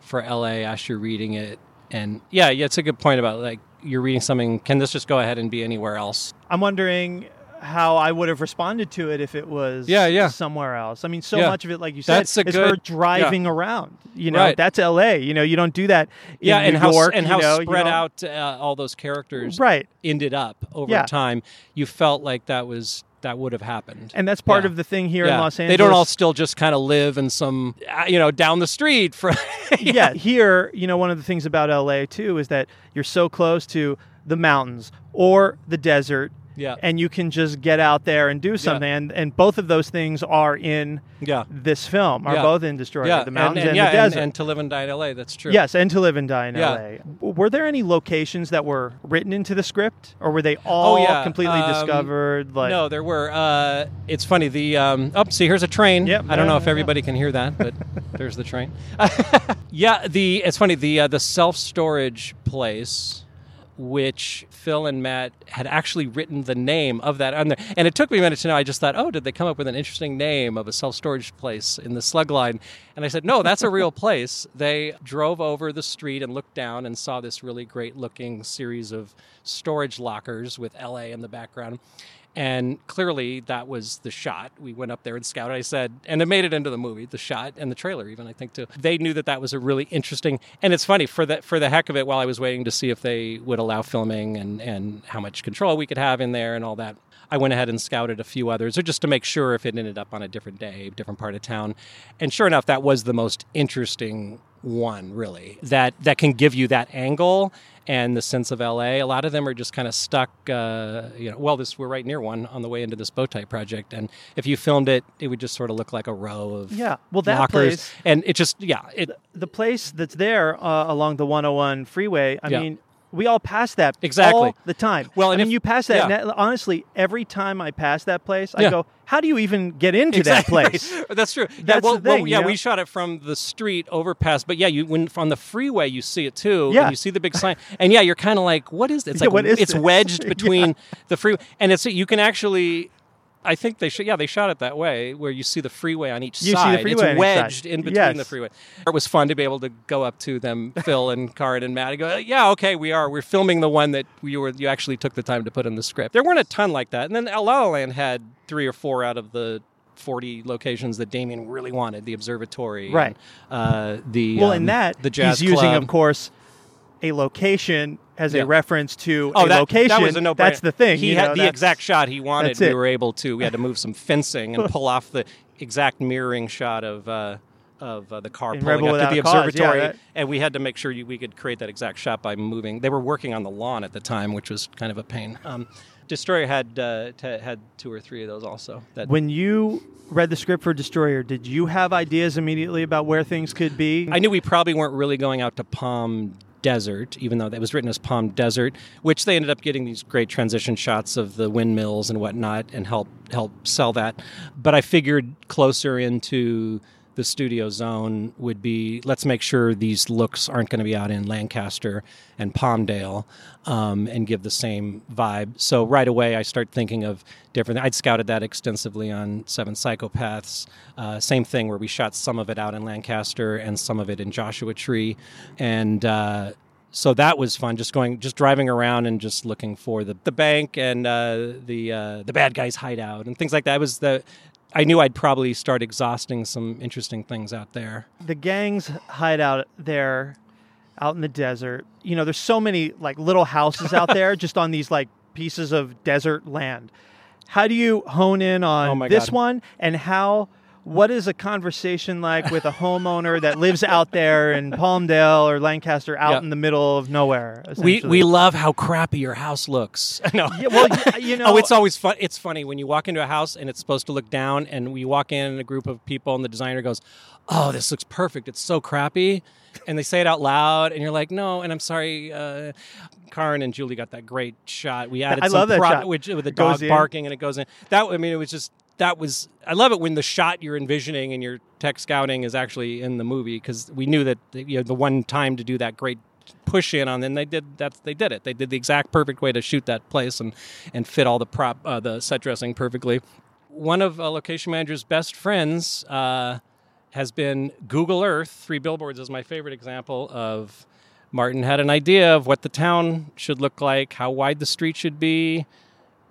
for LA as you're reading it. And yeah, yeah, it's a good point about like you're reading something. Can this just go ahead and be anywhere else? I'm wondering how I would have responded to it if it was Yeah, yeah. somewhere else. I mean, so Yeah. much of it, like you said, That's is her good- driving around. You know, Right. that's L.A. You know, you don't do that. In yeah, New and how York, and how know, spread out uh, all those characters Right, ended up over Yeah. time. You felt like that was that would have happened. and that's part Yeah. of the thing here in Los Angeles. They don't all still just kind of live in some, uh, you know, down the street. From [LAUGHS] yeah, here, you know, one of the things about LA too is that you're so close to the mountains or the desert. Yeah. and you can just get out there and do something. And, and both of those things are in Yeah. this film, are Yeah. both in Destroyer, yeah. the mountains and, and, yeah, the desert. And, to live and die in LA. That's true. Yes, and to live and die in Yeah. LA. Were there any locations that were written into the script, or were they all Oh, yeah. completely Um, discovered? Like, no, there were. Uh, it's funny. The um, oh, see, here's a train. Yep. I don't know if everybody can hear that, but [LAUGHS] there's the train. [LAUGHS] yeah, the it's funny. The uh, the self storage place, which Phil and Matt had actually written the name of that on there, and it took me a minute to know. I just thought, oh, did they come up with an interesting name of a self storage place in the slug line? And I said, no, that's a real [LAUGHS] place. They drove over the street and looked down and saw this really great looking series of storage lockers with LA in the background. And clearly, that was the shot. We went up there and scouted. I said, and it made it into the movie, the shot and the trailer, even I think too. They knew that that was a really interesting. And it's funny for the for the heck of it. While I was waiting to see if they would allow filming and and how much control we could have in there and all that, I went ahead and scouted a few others, or just to make sure if it ended up on a different day, different part of town. And sure enough, that was the most interesting one, really. That that can give you that angle and the sense of LA. A lot of them are just kind of stuck. Uh, you know, well, this we're right near one on the way into this bow tie project, and if you filmed it, it would just sort of look like a row of Yeah. Well, that lockers, place- and it just yeah, it the place that's there uh, along the 101 freeway. I Yeah. mean, we all pass that Exactly. all the time. Well, I and mean, if- you pass that. yeah. honestly, every time I pass that place, I Yeah. go, "How do you even get into that place?" [LAUGHS] That's true. yeah, That's well, the thing, well, you yeah, know? we shot it from the street overpass, but yeah, you when on the freeway you see it too. Yeah. and you see the big sign, and yeah, you're kind of like, what is this? It's [LAUGHS] Yeah, like what is it's this? wedged [LAUGHS] Yeah. between the freeway, and it's you can actually. I think they should. Yeah, they shot it that way, where you see the freeway on each You see the freeway it's wedged side. in between Yes. the freeway. It was fun to be able to go up to them, [LAUGHS] Phil and Karyn and Matt, and go, "Yeah, okay, we are. We're filming the one that you were. You actually took the time to put in the script. There weren't a ton like that, and then La La Land had three or four out of the 40 locations that Damien really wanted the observatory Right. and, uh, the well, um, in that, the jazz he's using, club. of course, a location as Yeah. a reference to Oh, a that, location. that was a no That's the thing. He had know, the exact shot he wanted. We were able to. We had to move some fencing and [LAUGHS] pull off the exact mirroring shot of. Uh, of uh, the car In pulling up to the a yeah, observatory, that- and we had to make sure you, we could create that exact shot by moving. They were working on the lawn at the time, which was kind of a pain. Um, Destroyer had uh, t- had two or three of those also. That When you read the script for Destroyer, did you have ideas immediately about where things could be? I knew we probably weren't really going out to Palm Desert, even though that was written as Palm Desert, which they ended up getting these great transition shots of the windmills and whatnot, and help help sell that. But I figured closer into the studio zone would be let's make sure these looks aren't going to be out in Lancaster and Palmdale um, and give the same vibe. So right away, I start thinking of different. I'd scouted that extensively on Seven Psychopaths. Uh, same thing where we shot some of it out in Lancaster and some of it in Joshua Tree, and. Uh, so that was fun just going just driving around and just looking for the, the bank and uh, the uh, the bad guys hideout and things like that it was the I knew I'd probably start exhausting some interesting things out there. the gangs hide out there out in the desert. You know, there's so many like little houses out there [LAUGHS] just on these like pieces of desert land. How do you hone in on Oh my this God. one and how what is a conversation like with a homeowner that lives out there in Palmdale or Lancaster out Yeah. in the middle of nowhere? We we love how crappy your house looks. [LAUGHS] no. yeah, well, you know, [LAUGHS] oh, it's always fun. It's funny when you walk into a house and it's supposed to look down, and we walk in and a group of people, and the designer goes, "Oh, this looks perfect. It's so crappy," and they say it out loud, and you're like, "No," and I'm sorry. Uh, Karyn and Julie got that great shot. We added I some love that prop- shot. which, with the dog in. barking, and it goes in. That I mean, it was just that was. I love it when the shot you're envisioning and your tech scouting is actually in the movie because we knew that you know the one time to do that great push in on, and they did that. They did it. They did the exact perfect way to shoot that place and and fit all the prop, uh, the set dressing perfectly. One of a location manager's best friends uh, has been Google Earth. Three billboards is my favorite example of. Martin had an idea of what the town should look like, how wide the street should be.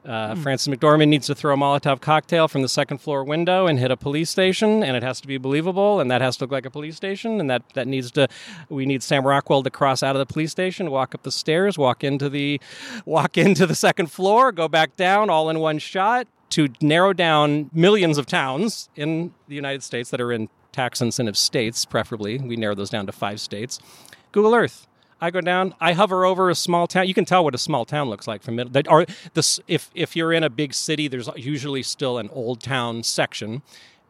Uh, Frances McDormand needs to throw a Molotov cocktail from the second floor window and hit a police station, and it has to be believable, and that has to look like a police station, and that, that needs to. We need Sam Rockwell to cross out of the police station, walk up the stairs, walk into the, walk into the second floor, go back down, all in one shot to narrow down millions of towns in the United States that are in tax incentive states, preferably. We narrow those down to five states. Google Earth. I go down. I hover over a small town. You can tell what a small town looks like from middle. that- Or this, if if you're in a big city, there's usually still an old town section,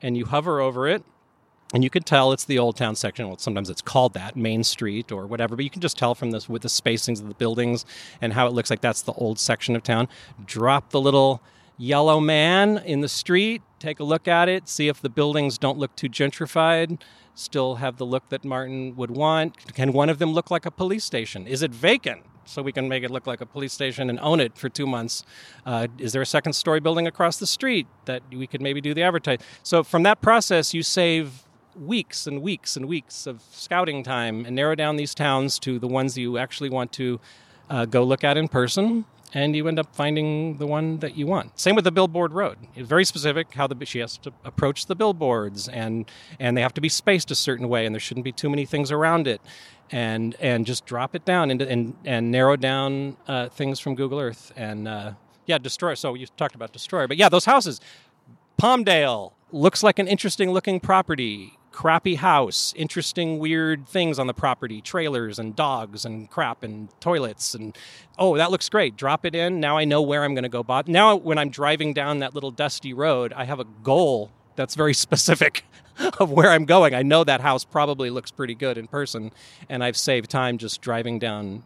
and you hover over it, and you can tell it's the old town section. Well, sometimes it's called that, Main Street or whatever, but you can just tell from this with the spacings of the buildings and how it looks like that's the old section of town. Drop the little yellow man in the street, take a look at it, see if the buildings don't look too gentrified, still have the look that Martin would want. Can one of them look like a police station? Is it vacant? So we can make it look like a police station and own it for two months. Uh, is there a second story building across the street that we could maybe do the advertise? So from that process, you save weeks and weeks and weeks of scouting time and narrow down these towns to the ones you actually want to uh, go look at in person and you end up finding the one that you want. Same with the billboard road. It's very specific how the she has to approach the billboards and and they have to be spaced a certain way and there shouldn't be too many things around it. And and just drop it down and and, and narrow down uh, things from google earth and uh, yeah destroy so you talked about destroy but yeah those houses. Palmdale looks like an interesting looking property. Crappy house, interesting, weird things on the property trailers and dogs and crap and toilets. And oh, that looks great. Drop it in. Now I know where I'm going to go. Bot- now, when I'm driving down that little dusty road, I have a goal that's very [LAUGHS] specific of where I'm going. I know that house probably looks pretty good in person, and I've saved time just driving down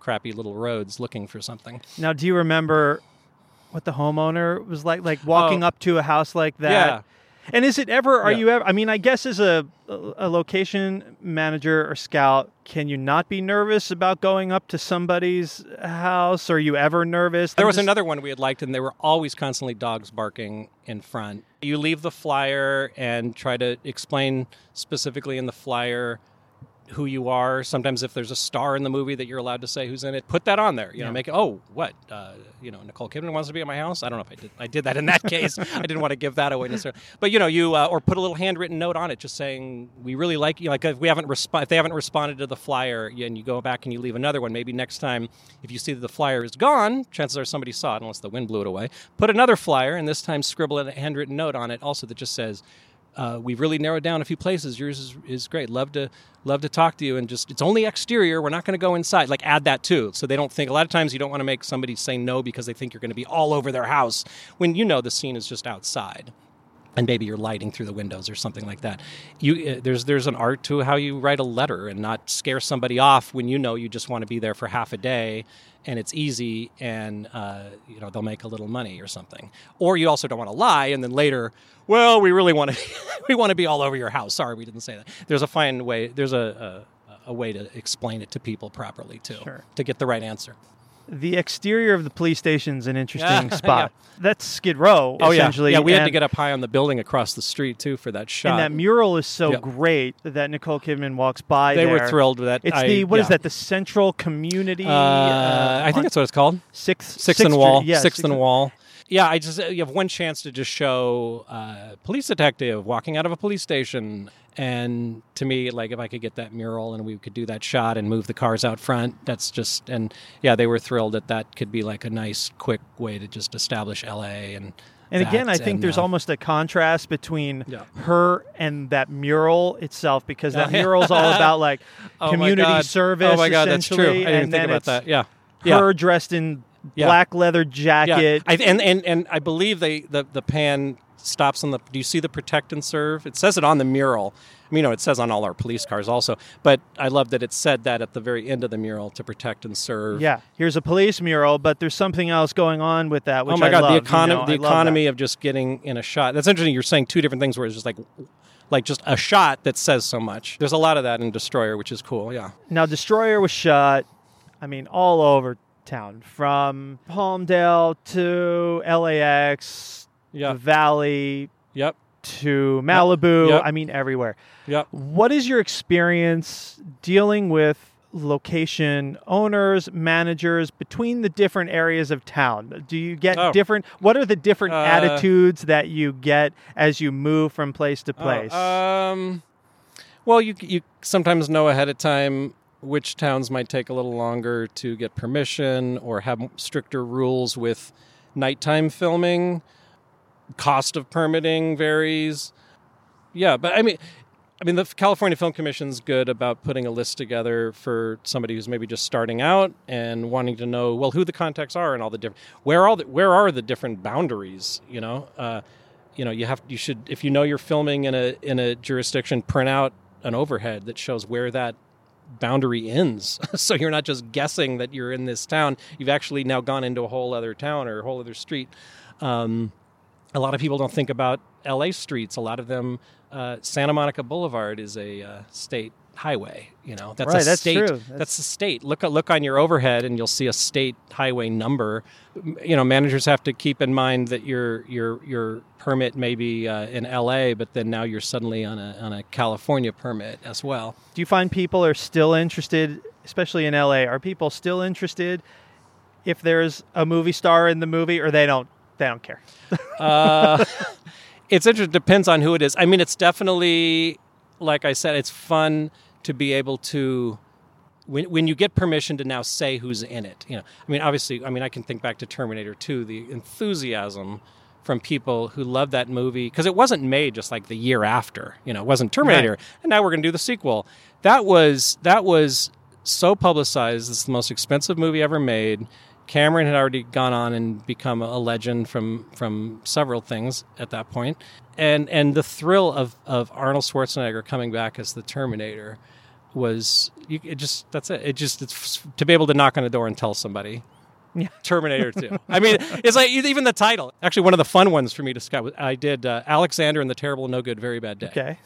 crappy little roads looking for something. Now, do you remember what the homeowner was like? Like walking Oh. up to a house like that? Yeah. And is it ever? Are Yeah. you ever? I mean, I guess as a a location manager or scout, can you not be nervous about going up to somebody's house? Are you ever nervous? There I'm was just- another one we had liked, and there were always constantly dogs barking in front. You leave the flyer and try to explain specifically in the flyer who you are. Sometimes, if there's a star in the movie that you're allowed to say who's in it, put that on there. You know, make it. Oh, what? Uh, you know, Nicole Kidman wants to be at my house. I don't know if I did. I did that in that [LAUGHS] case. I didn't want to give that away necessarily. But you know, you uh, or put a little handwritten note on it, just saying we really like you. Like if we haven't resp- if they haven't responded to the flyer, and you go back and you leave another one. Maybe next time, if you see that the flyer is gone, chances are somebody saw it, unless the wind blew it away. Put another flyer, and this time scribble a handwritten note on it, also that just says uh, we've really narrowed down a few places. Yours is, is great. Love to love to talk to you. And just it's only exterior. We're not going to go inside. Like add that too, so they don't think. A lot of times you don't want to make somebody say no because they think you're going to be all over their house when you know the scene is just outside. And maybe you're lighting through the windows or something like that. You uh, there's there's an art to how you write a letter and not scare somebody off when you know you just want to be there for half a day and it's easy and uh, you know they'll make a little money or something. Or you also don't want to lie and then later well we really want to [LAUGHS] we want to be all over your house. Sorry we didn't say that. There's a fine way there's a, a, a way to explain it to people properly too Sure. to get the right answer the exterior of the police station is an interesting [LAUGHS] Yeah, spot. That's Skid Row. oh yeah essentially. yeah we had to get up high on the building across the street too for that shot And that mural is so Yep. great that Nicole Kidman walks by. they there. were thrilled with that It's I- the what is yeah. that? The Central Community. uh, i think that's what it's called sixth Sixth and Wall. Yeah, Sixth and Wall. Yeah, I just you have one chance to just show uh, police detective walking out of a police station, and to me, like if I could get that mural and we could do that shot and move the cars out front, that's just and yeah, they were thrilled that that could be like a nice, quick way to just establish L.A. and. And again, I think and, there's uh, almost a contrast between Yeah. her and that mural itself because that [LAUGHS] mural is all about like oh community service. Oh my god, that's true. I didn't think about that. Yeah, yeah. Her dressed in Yeah. black leather jacket. I, and, and and I believe they the, the pan stops on the. Do you see the protect and serve? It says it on the mural. I mean, you know, it says on all our police cars also. But I love that it said that at the very end of the mural to protect and serve. Yeah, here's a police mural, but there's something else going on with that. Which oh my I god, love, the you economy know, the economy of just getting in a shot. That's interesting. You're saying two different things where it's just like like just a shot that says so much. There's a lot of that in Destroyer, which is cool. Yeah. Now, Destroyer was shot, I mean, all over town, from Palmdale to LAX, Yeah. the Valley Yep. to Malibu. Yep. I mean, everywhere. Yep. What is your experience dealing with location owners, managers between the different areas of town? Do you get Oh. different? What are the different Uh, attitudes that you get as you move from place to Oh, place? um, well, you you sometimes know ahead of time which towns might take a little longer to get permission or have stricter rules with nighttime filming. Cost of permitting varies. Yeah, but I mean, I mean, the California Film Commission's good about putting a list together for somebody who's maybe just starting out and wanting to know, well, who the contacts are and all the different where all the, where are the different boundaries. You know, uh, you know, you have you should if you know you're filming in a in a jurisdiction, print out an overhead that shows where that boundary ends. [LAUGHS] so you're not just guessing that you're in this town. You've actually now gone into a whole other town or a whole other street. Um, a lot of people don't think about LA streets. A lot of them, uh, Santa Monica Boulevard is a uh, state highway. You know, that's Right, a that's state. true. That's, That's- a state. Look look on your overhead, and you'll see a state highway number. You know, managers have to keep in mind that your your your permit may be uh, in LA, but then now you're suddenly on a on a California permit as well. Do you find people are still interested, especially in LA? Are people still interested if there's a movie star in the movie, or they don't? They don't care. Uh, [LAUGHS] it's interesting. Depends on who it is. I mean, it's definitely like I said. It's fun to be able to when when you get permission to now say who's in it. You know, I mean, obviously, I mean, I can think back to Terminator 2, the enthusiasm from people who loved that movie because it wasn't made just like the year after. You know, it wasn't Terminator, and now we're going to do the sequel. That was that was so publicized. It's the most expensive movie ever made. Cameron had already gone on and become a legend from from several things at that point, and and the thrill of of Arnold Schwarzenegger coming back as the Terminator was you, it just that's it. It just it's to be able to knock on a door and tell somebody. Yeah. [LAUGHS] Terminator 2. I mean, it's like even the title. Actually, one of the fun ones for me to scout. was- I did uh, Alexander and the Terrible, No Good, Very Bad Day Okay.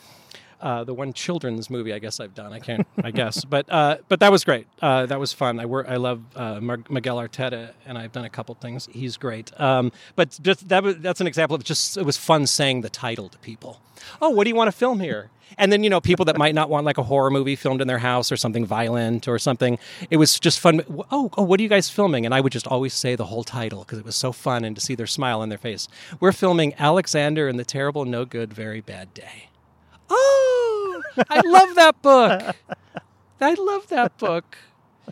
Uh, the one children's movie I guess I've done. I can't, I guess, but uh, but that was great. Uh, that was fun. I work. I love uh, Miguel Arteta, and I've done a couple things. He's great. Um, but just that was, that's an example of just it was fun saying the title to people. Oh, what do you want to film here? And then you know people that might not want like a horror movie filmed in their house or something violent or something. It was just fun. Oh, oh, what are you guys filming? And I would just always say the whole title because it was so fun and to see their smile on their face. We're filming Alexander and the Terrible, No Good, Very Bad Day. Oh, I love that book. I love that book.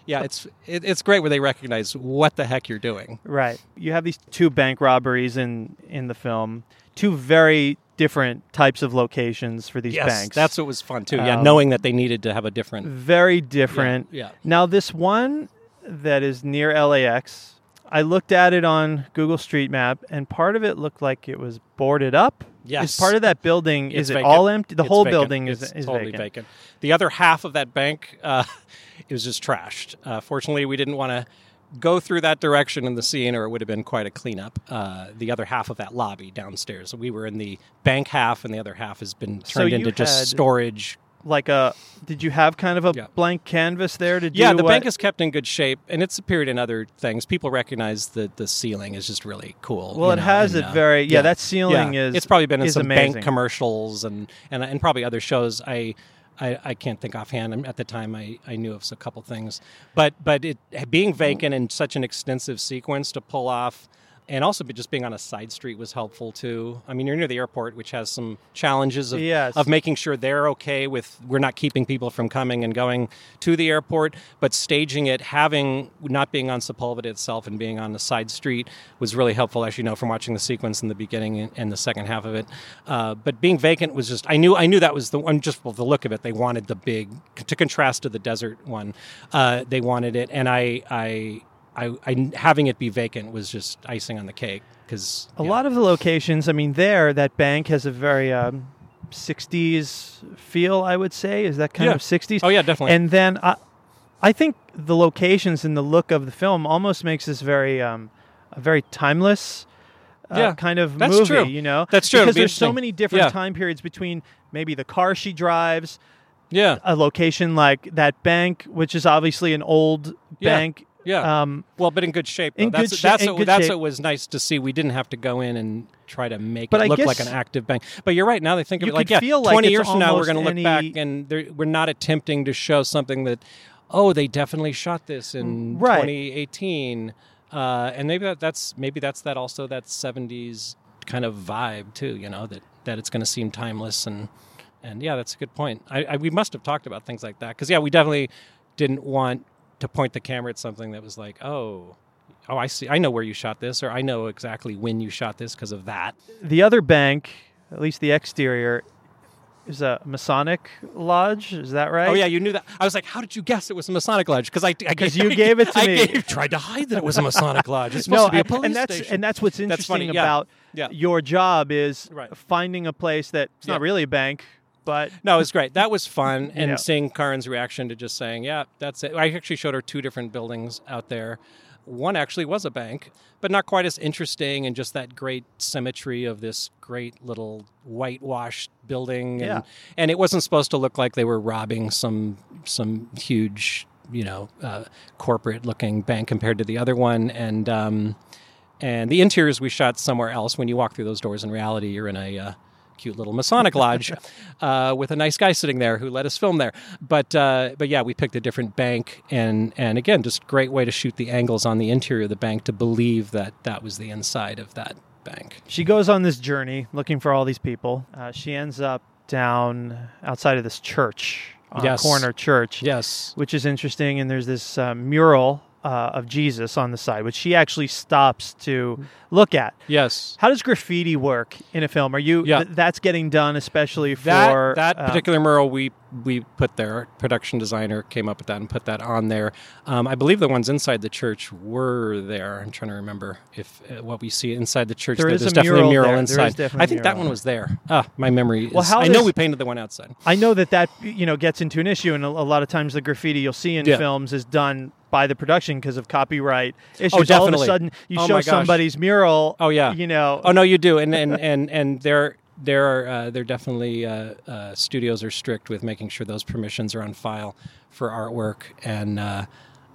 Yeah, it's it, it's great where they recognize what the heck you're doing. Right. You have these two bank robberies in in the film. Two very different types of locations for these Yes, banks. that's what was fun too. Yeah, Um, knowing that they needed to have a different. very different. Yeah, yeah. Now this one that is near LAX, I looked at it on Google Street Map, and part of it looked like it was boarded up. Yes. Is part of that building? It's is it vacant. all empty? The It's whole vacant. building is, It's is totally vacant. vacant. The other half of that bank, uh, [LAUGHS] was just trashed. Uh, fortunately, we didn't want to go through that direction in the scene, or it would have been quite a cleanup. Uh, the other half of that lobby downstairs, we were in the bank half, and the other half has been turned you into just storage. Like a, did you have kind of a Yeah. blank canvas there to do? Yeah, the what- bank is kept in good shape, and it's appeared in other things. People recognize that the ceiling is just really cool. Well, it know, has and, it uh, very. Yeah, that ceiling yeah. is. It's probably been in some amazing. bank commercials and, and and probably other shows. I. I, I can't think offhand. At the time, I, I knew of a couple things, but but it being vacant in such an extensive sequence to pull off, and also just being on a side street was helpful too. I mean, you're near the airport, which has some challenges of Yes. of making sure they're okay with we're not keeping people from coming and going to the airport, but staging it, having not being on Sepulveda itself and being on the side street was really helpful, as you know from watching the sequence in the beginning and, and the second half of it. Uh, but being vacant was just I knew I knew that was the one just well, the look of it. They wanted the big to contrast to the desert one. Uh, they wanted it, and I I. I, I having it be vacant was just icing on the cake because A lot of the locations, I mean, there that bank has a very um, '60s feel. I would say is that kind Yeah. of '60s. Oh yeah, definitely. And then I, I think the locations and the look of the film almost makes this very, um, a very timeless. Uh, Yeah, kind of that's movie, true. you know. That's true. Because be there's so many different Yeah. time periods between maybe the car she drives, yeah, a location like that bank, which is obviously an old Yeah. bank. Yeah. Um, Well, but in good shape. Though. In that's good sha- that's in what, good that's shape. what was nice to see. We didn't have to go in and try to make But it I look like an active bank. But you're right. Now they think of you it like yeah, feel like twenty years from now we're going to look any- back and we're not attempting to show something that oh they definitely shot this in Right. 2018. Uh, and maybe that, that's maybe that's that also that 70s kind of vibe too. You know that that it's going to seem timeless and and yeah, that's a good point. I, I we must have talked about things like that because yeah, we definitely didn't want to point the camera at something that was like, oh, oh, I see, I know where you shot this, or I know exactly when you shot this because of that. the other bank, at least the exterior, is a Masonic lodge. Is that right? Oh yeah, you knew that. I was like, how did you guess it was a Masonic lodge? Because I, because you gave it to [LAUGHS] I me. Gave, tried to hide that it was a Masonic lodge. It's supposed No, to be a police and that's station. and that's what's That's interesting funny, yeah. about Yeah. your job is Right. finding a place that it's not really a bank, but No, it was great. That was fun, and Yeah. seeing Karyn's reaction to just saying, "Yeah, that's it." I actually showed her two different buildings out there. One actually was a bank, but not quite as interesting, and just that great symmetry of this great little whitewashed building. And, Yeah. and it wasn't supposed to look like they were robbing some some huge, you know, uh, corporate looking bank compared to the other one. And um, and the interiors we shot somewhere else. When you walk through those doors, in reality, you're in a uh, cute little Masonic lodge [LAUGHS] uh, with a nice guy sitting there who let us film there. But uh, but yeah, we picked a different bank, and and again, just great way to shoot the angles on the interior of the bank to believe that that was the inside of that bank. she goes on this journey looking for all these people. Uh, she ends up down outside of this church, on Yes. corner church, Yes. which is interesting. And there's this uh, mural uh, of Jesus on the side, which she actually stops to look at. Yes. How does graffiti work in a film? Are you Yeah. th- that's getting done especially that for that um, particular mural we we put there. Production designer came up with that and put that on there. Um, I believe the ones inside the church were there. I'm trying to remember if uh, what we see inside the church. There is there's a definitely a mural mural there. There is inside. definitely I think that one was there. Ah, my memory. Is, Well, how I know we painted the one outside. I know that that you know gets into an issue, and a, a lot of times the graffiti you'll see in Yeah. films is done by the production because of copyright issues. Oh, definitely. All of a sudden, you Oh, show somebody's mural. Oh, yeah. you know. Oh no, you do, and and [LAUGHS] and and there there are uh, there definitely uh, uh, studios are strict with making sure those permissions are on file for artwork, and uh,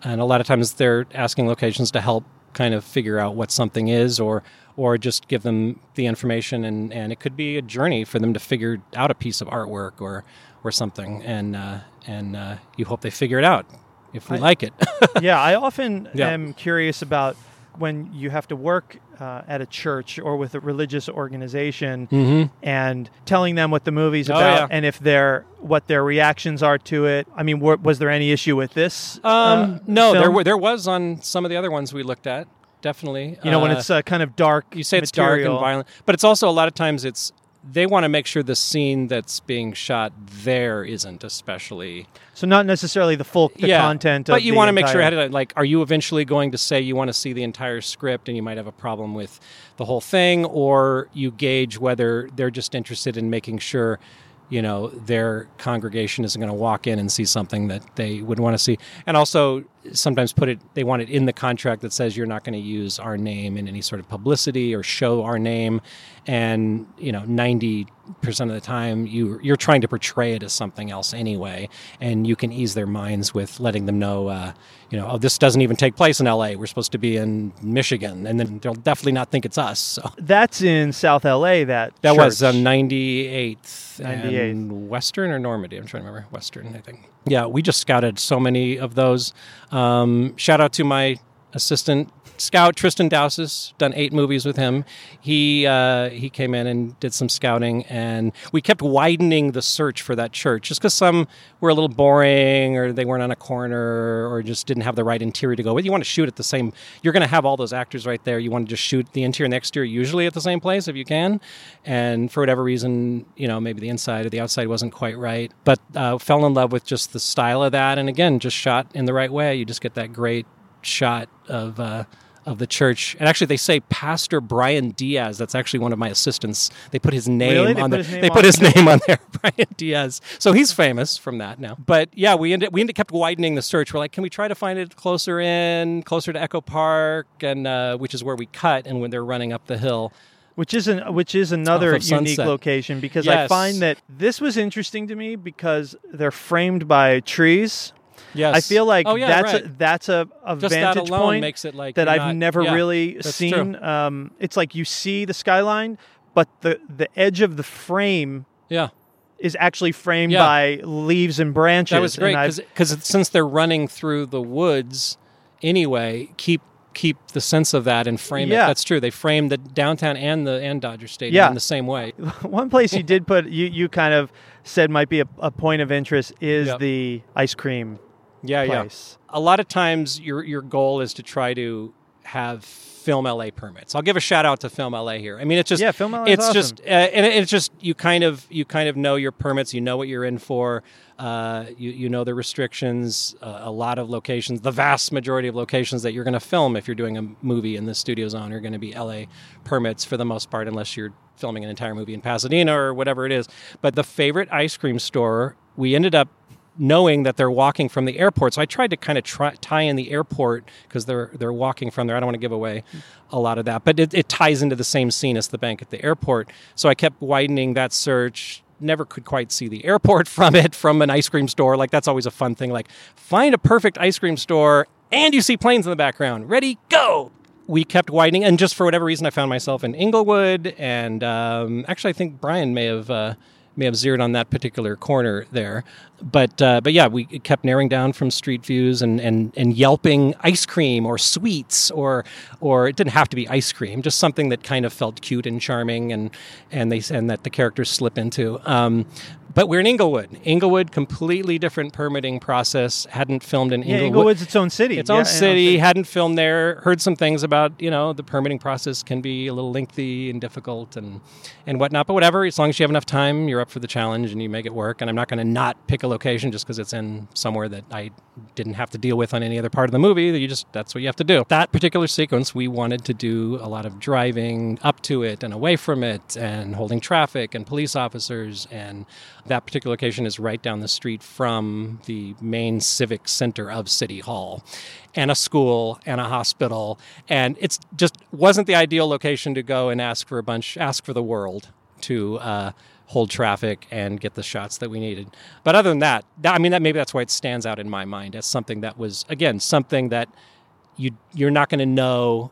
and a lot of times they're asking locations to help kind of figure out what something is, or or just give them the information, and and it could be a journey for them to figure out a piece of artwork or or something, and uh, and uh, you hope they figure it out if we I- like it. [LAUGHS] yeah, I often Yeah. am curious about when you have to work uh, at a church or with a religious organization mm-hmm. and telling them what the movie's Oh, about yeah. and if their what their reactions are to it. I mean, wa- was there any issue with this? Um, uh, no, there film? were, there was on some of the other ones we looked at. Definitely, You know, when Uh, it's uh, kind of dark. you say it's dark and violent, but it's also a lot of times it's they want to make sure the scene that's being shot there isn't especially So not necessarily the full the yeah, content. but you want to make sure ahead of like are you eventually going to say you want to see the entire script and you might have a problem with the whole thing or you gauge whether they're just interested in making sure you know their congregation isn't going to walk in and see something that they would want to see and also sometimes put it they want it in the contract that says you're not going to use our name in any sort of publicity or show our name and you know 90% of the time you you're trying to portray it as something else anyway and you can ease their minds with letting them know uh, you know oh this doesn't even take place in LA we're supposed to be in Michigan and then they'll definitely not think it's us so That's in South LA. That that was uh, church. 98th 98th. and Western or Normandy. I'm trying to remember. Western, I think. Yeah, we just scouted so many of those. Um, shout out to my assistant scout Tristan Dowses. Done eight movies with him. He uh, he came in and did some scouting, and we kept widening the search for that church just because some were a little boring, or they weren't on a corner, or just didn't have the right interior to go with. You want to shoot at the same. You're going to have all those actors right there. You want to just shoot the interior and exterior usually at the same place if you can. And for whatever reason, you know, maybe the inside or the outside wasn't quite right, but uh, fell in love with just the style of that. And again, just shot in the right way. You just get that great shot of. Uh, of the church, and actually, they say Pastor Brian Diaz. That's actually one of my assistants. They put his name Really? They on put there. his name they on put his name on there, [LAUGHS] Brian Diaz. So he's famous from that now. But yeah, we ended we ended kept widening the search. We're like, can we try to find it closer in, closer to Echo Park, and uh, which is where we cut, and when they're running up the hill. which is an, which is another unique Sunset. location because I find that this was interesting to me because they're framed by trees. Yes, I feel like oh, yeah, that's right. a, that's a, a just that vantage alone point makes it like that I've not- never yeah, really seen. Um, it's like you see the skyline, but the the edge of the frame Yeah, is actually framed Yeah. by leaves and branches. that was great because since they're running through the woods anyway, keep keep the sense of that and frame Yeah. it. That's true. They framed the downtown and the and Dodger Stadium Yeah. in the same way. [LAUGHS] one place you did put you you kind of said might be a, a point of interest is Yep. the ice cream Yeah, yeah. a lot of times your your goal is to try to have Film LA permits. I'll give a shout out to Film LA here. I mean, it's just Yeah, Film LA It's awesome. just uh, and it- it's just you kind of you kind of know your permits. You know what you're in for. Uh, you you know the restrictions. Uh, a lot of locations, the vast majority of locations that you're going to film if you're doing a movie in the studio zone are going to be LA permits for the most part, unless you're filming an entire movie in Pasadena or whatever it is. But the favorite ice cream store, we ended up knowing that they're walking from the airport. So I tried to kind of try, tie in the airport because they're they're walking from there. I don't want to give away a lot of that, but it, it ties into the same scene as the bank at the airport. So I kept widening that search. Never could quite see the airport [LAUGHS] from it from an ice cream store. Like that's always a fun thing. Like find a perfect ice cream store and you see planes in the background. Ready, go we kept widening, and just for whatever reason, I found myself in Inglewood, and um, actually, I think Brian may have uh, may have zeroed on that particular corner there. But uh, but yeah, we kept narrowing down from street views and, and and yelping ice cream or sweets or or it didn't have to be ice cream, just something that kind of felt cute and charming, and and they and that the characters slip into. Um, but we're in Inglewood. Inglewood, completely different permitting process. Hadn't filmed in Yeah, Inglewood. Inglewood's its own city. Its Yeah, own city. Hadn't filmed there. Heard some things about you know the permitting process can be a little lengthy and difficult and and whatnot. But whatever, as long as you have enough time, you're up for the challenge and you make it work. And I'm not going to not pick a location just because it's in somewhere that I didn't have to deal with on any other part of the movie. You just that's what you have to do. That particular sequence, we wanted to do a lot of driving up to it and away from it and holding traffic and police officers and that particular location is right down the street from the main civic center of City Hall and a school and a hospital. And it's just wasn't the ideal location to go and ask for a bunch, ask for the world to uh, hold traffic and get the shots that we needed. But other than that, that, I mean, that maybe that's why it stands out in my mind as something that was, again, something that you, you're not going to know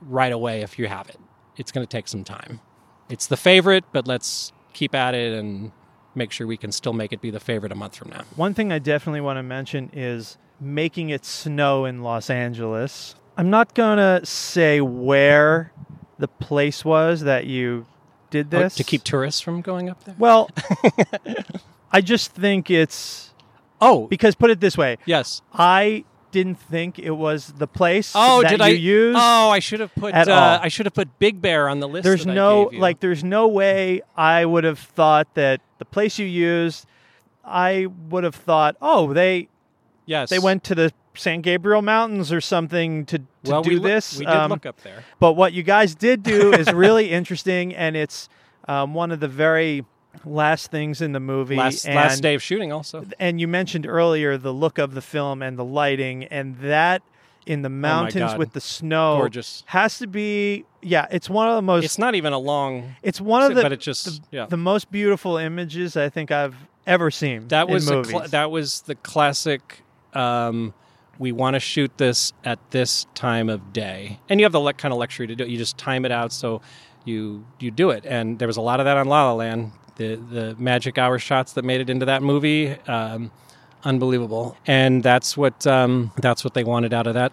right away if you have it. It's going to take some time. It's the favorite, but let's keep at it and make sure we can still make it be the favorite a month from now. One thing I definitely want to mention is making it snow in Los Angeles. I'm not going to say where the place was that you did Oh, this. to keep tourists from going up there? Well, [LAUGHS] I just think it's Oh, because put it this way, yes. I didn't think it was the place Oh, that did you I used. Oh, I should have put at uh, all. I should have put Big Bear on the list. there's no like there's no way I would have thought that the place you used I would have thought, "Oh, they yes. they went to the San Gabriel Mountains or something to, to well, do we this." We did Um, look up there. But what you guys did do [LAUGHS] is really interesting, and it's um, one of the very last things in the movie. Last and, last day of shooting, also. And you mentioned earlier the look of the film and the lighting, and that in the mountains Oh with the snow Gorgeous. has to be. Yeah, it's one of the most. It's not even a long. It's one of the but it just yeah. the most beautiful images I think I've ever seen. That was movies. that was the classic. Um, we want to shoot this at this time of day, and you have the le- kind of luxury to do it. You just time it out, so you you do it. And there was a lot of that on La La Land. The the magic hour shots that made it into that movie, um, unbelievable. And that's what um, that's what they wanted out of that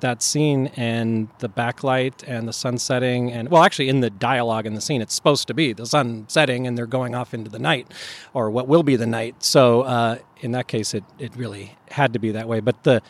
that scene and the backlight and the sun setting and well actually in the dialogue in the scene it's supposed to be the sun setting and they're going off into the night or what will be the night so uh, in that case it, it really had to be that way but the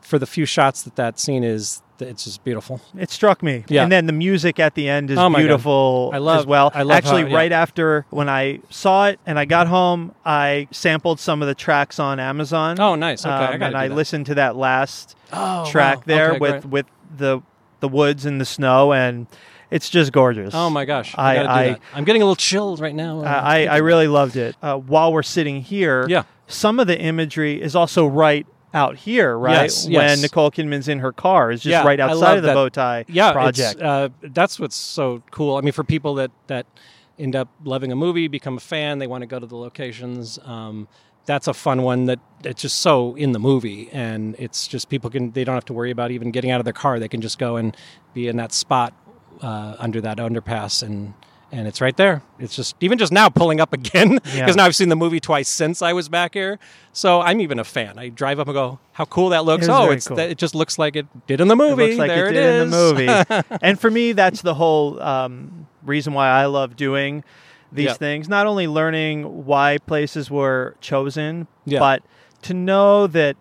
for the few shots that that scene is it's just beautiful It struck me. Yeah. And then the music at the end is Oh God. beautiful I love- as well. I love Actually, how- yeah. right after when I saw it and I got home, I sampled some of the tracks on Amazon. oh nice okay I Um, gotta and I that. listened to that last oh, track wow. there Okay, with great. with the the woods and the snow, and it's just gorgeous. oh my gosh I- I, gotta do I- that. I'm getting a little chilled right now I, I really loved it. Uh, while we're sitting here, Yeah. some of the imagery is also right out here, right? Yes, when yes. Nicole Kidman's in her car, is just Yeah, right outside of the that. bow tie yeah, project. Uh, that's what's so cool. I mean, for people that that end up loving a movie, become a fan, they want to go to the locations. Um, that's a fun one that it's just so in the movie, and it's just people can they don't have to worry about even getting out of their car. They can just go and be in that spot uh, under that underpass and. And it's right there. It's just even just now pulling up [LAUGHS] again because Yeah. now I've seen the movie twice since I was back here. So I'm even a fan. I drive up and go, "How cool that looks!" It is oh, it's cool. that, it just looks like it did in the movie. It looks like there it it did in the movie. [LAUGHS] and for me, that's the whole um, reason why I love doing these Yeah. things. Not only learning why places were chosen, Yeah. but to know that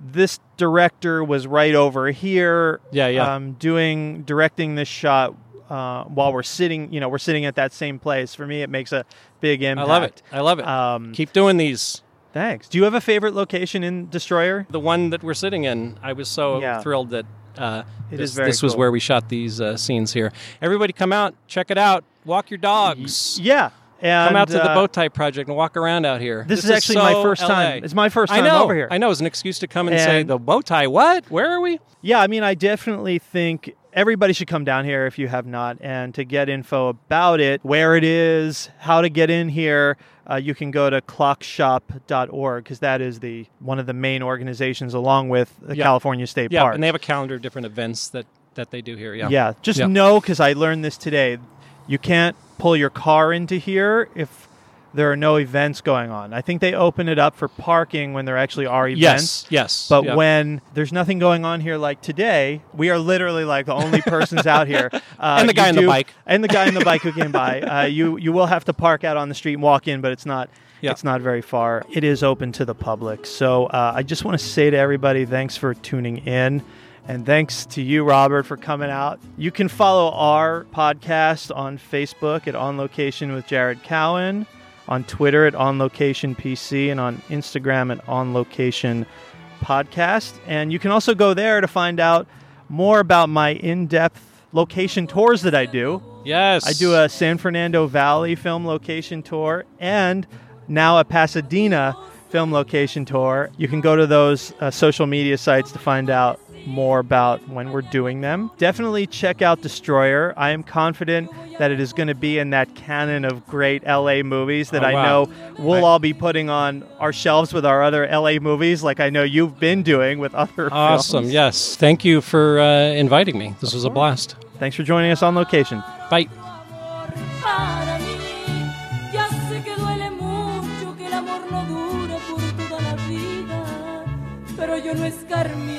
this director was right over here. Yeah, yeah. Um, doing directing this shot uh, while we're sitting. You know, we're sitting at that same place. For me, it makes a big impact. I love it. I love it. Um, Keep doing these. Thanks. Do you have a favorite location in Destroyer? The one that we're sitting in, I was so Yeah. thrilled that uh, It this, is very this was where we shot these uh, scenes here. Everybody, come out, check it out, walk your dogs. Yeah. And, Come out to the uh, bow tie project and walk around out here. This, is actually my first LA. time. It's my first time I know. over here. I know. It's an excuse to come and, say the bow tie. What? Where are we? Yeah, I mean, I definitely think everybody should come down here if you have not, and to get info about it, where it is, how to get in here. Uh, you can go to clockshop.org because that is the one of the main organizations along with the Yeah. California State Yeah, Park. and they have a calendar of different events that that they do here. Yeah. Yeah, just Yeah. know because I learned this today. You can't pull your car into here if there are no events going on. I think they open it up for parking when there actually are events. Yes. Yes. But yeah. when there's nothing going on here like today, we are literally like the only persons out here. [LAUGHS] Uh, And the guy on the bike. And the guy on the bike who came by. [LAUGHS] Uh, you you will have to park out on the street and walk in, but it's not it's not very far. It is open to the public. So uh, I just want to say to everybody, thanks for tuning in. And thanks to you, Robert, for coming out. You can follow our podcast on Facebook at On Location with Jared Cowan, on Twitter at On Location PC, and on Instagram at On Location Podcast. And you can also go there to find out more about my in depth location tours that I do. yes, I do a San Fernando Valley film location tour and now a Pasadena film location tour. You can go to those uh, social media sites to find out more about when we're doing them. Definitely check out Destroyer. I am confident that it is going to be in that canon of great LA movies that Oh, I wow. know we'll Right. all be putting on our shelves with our other LA movies, like I know you've been doing with other films. Awesome. films. Yes. Thank you for uh, inviting me. This was a blast. Thanks for joining us on location. Bye. para mí. Ya sé que duele mucho que el amor no dure por toda la vida, pero yo no escarmiento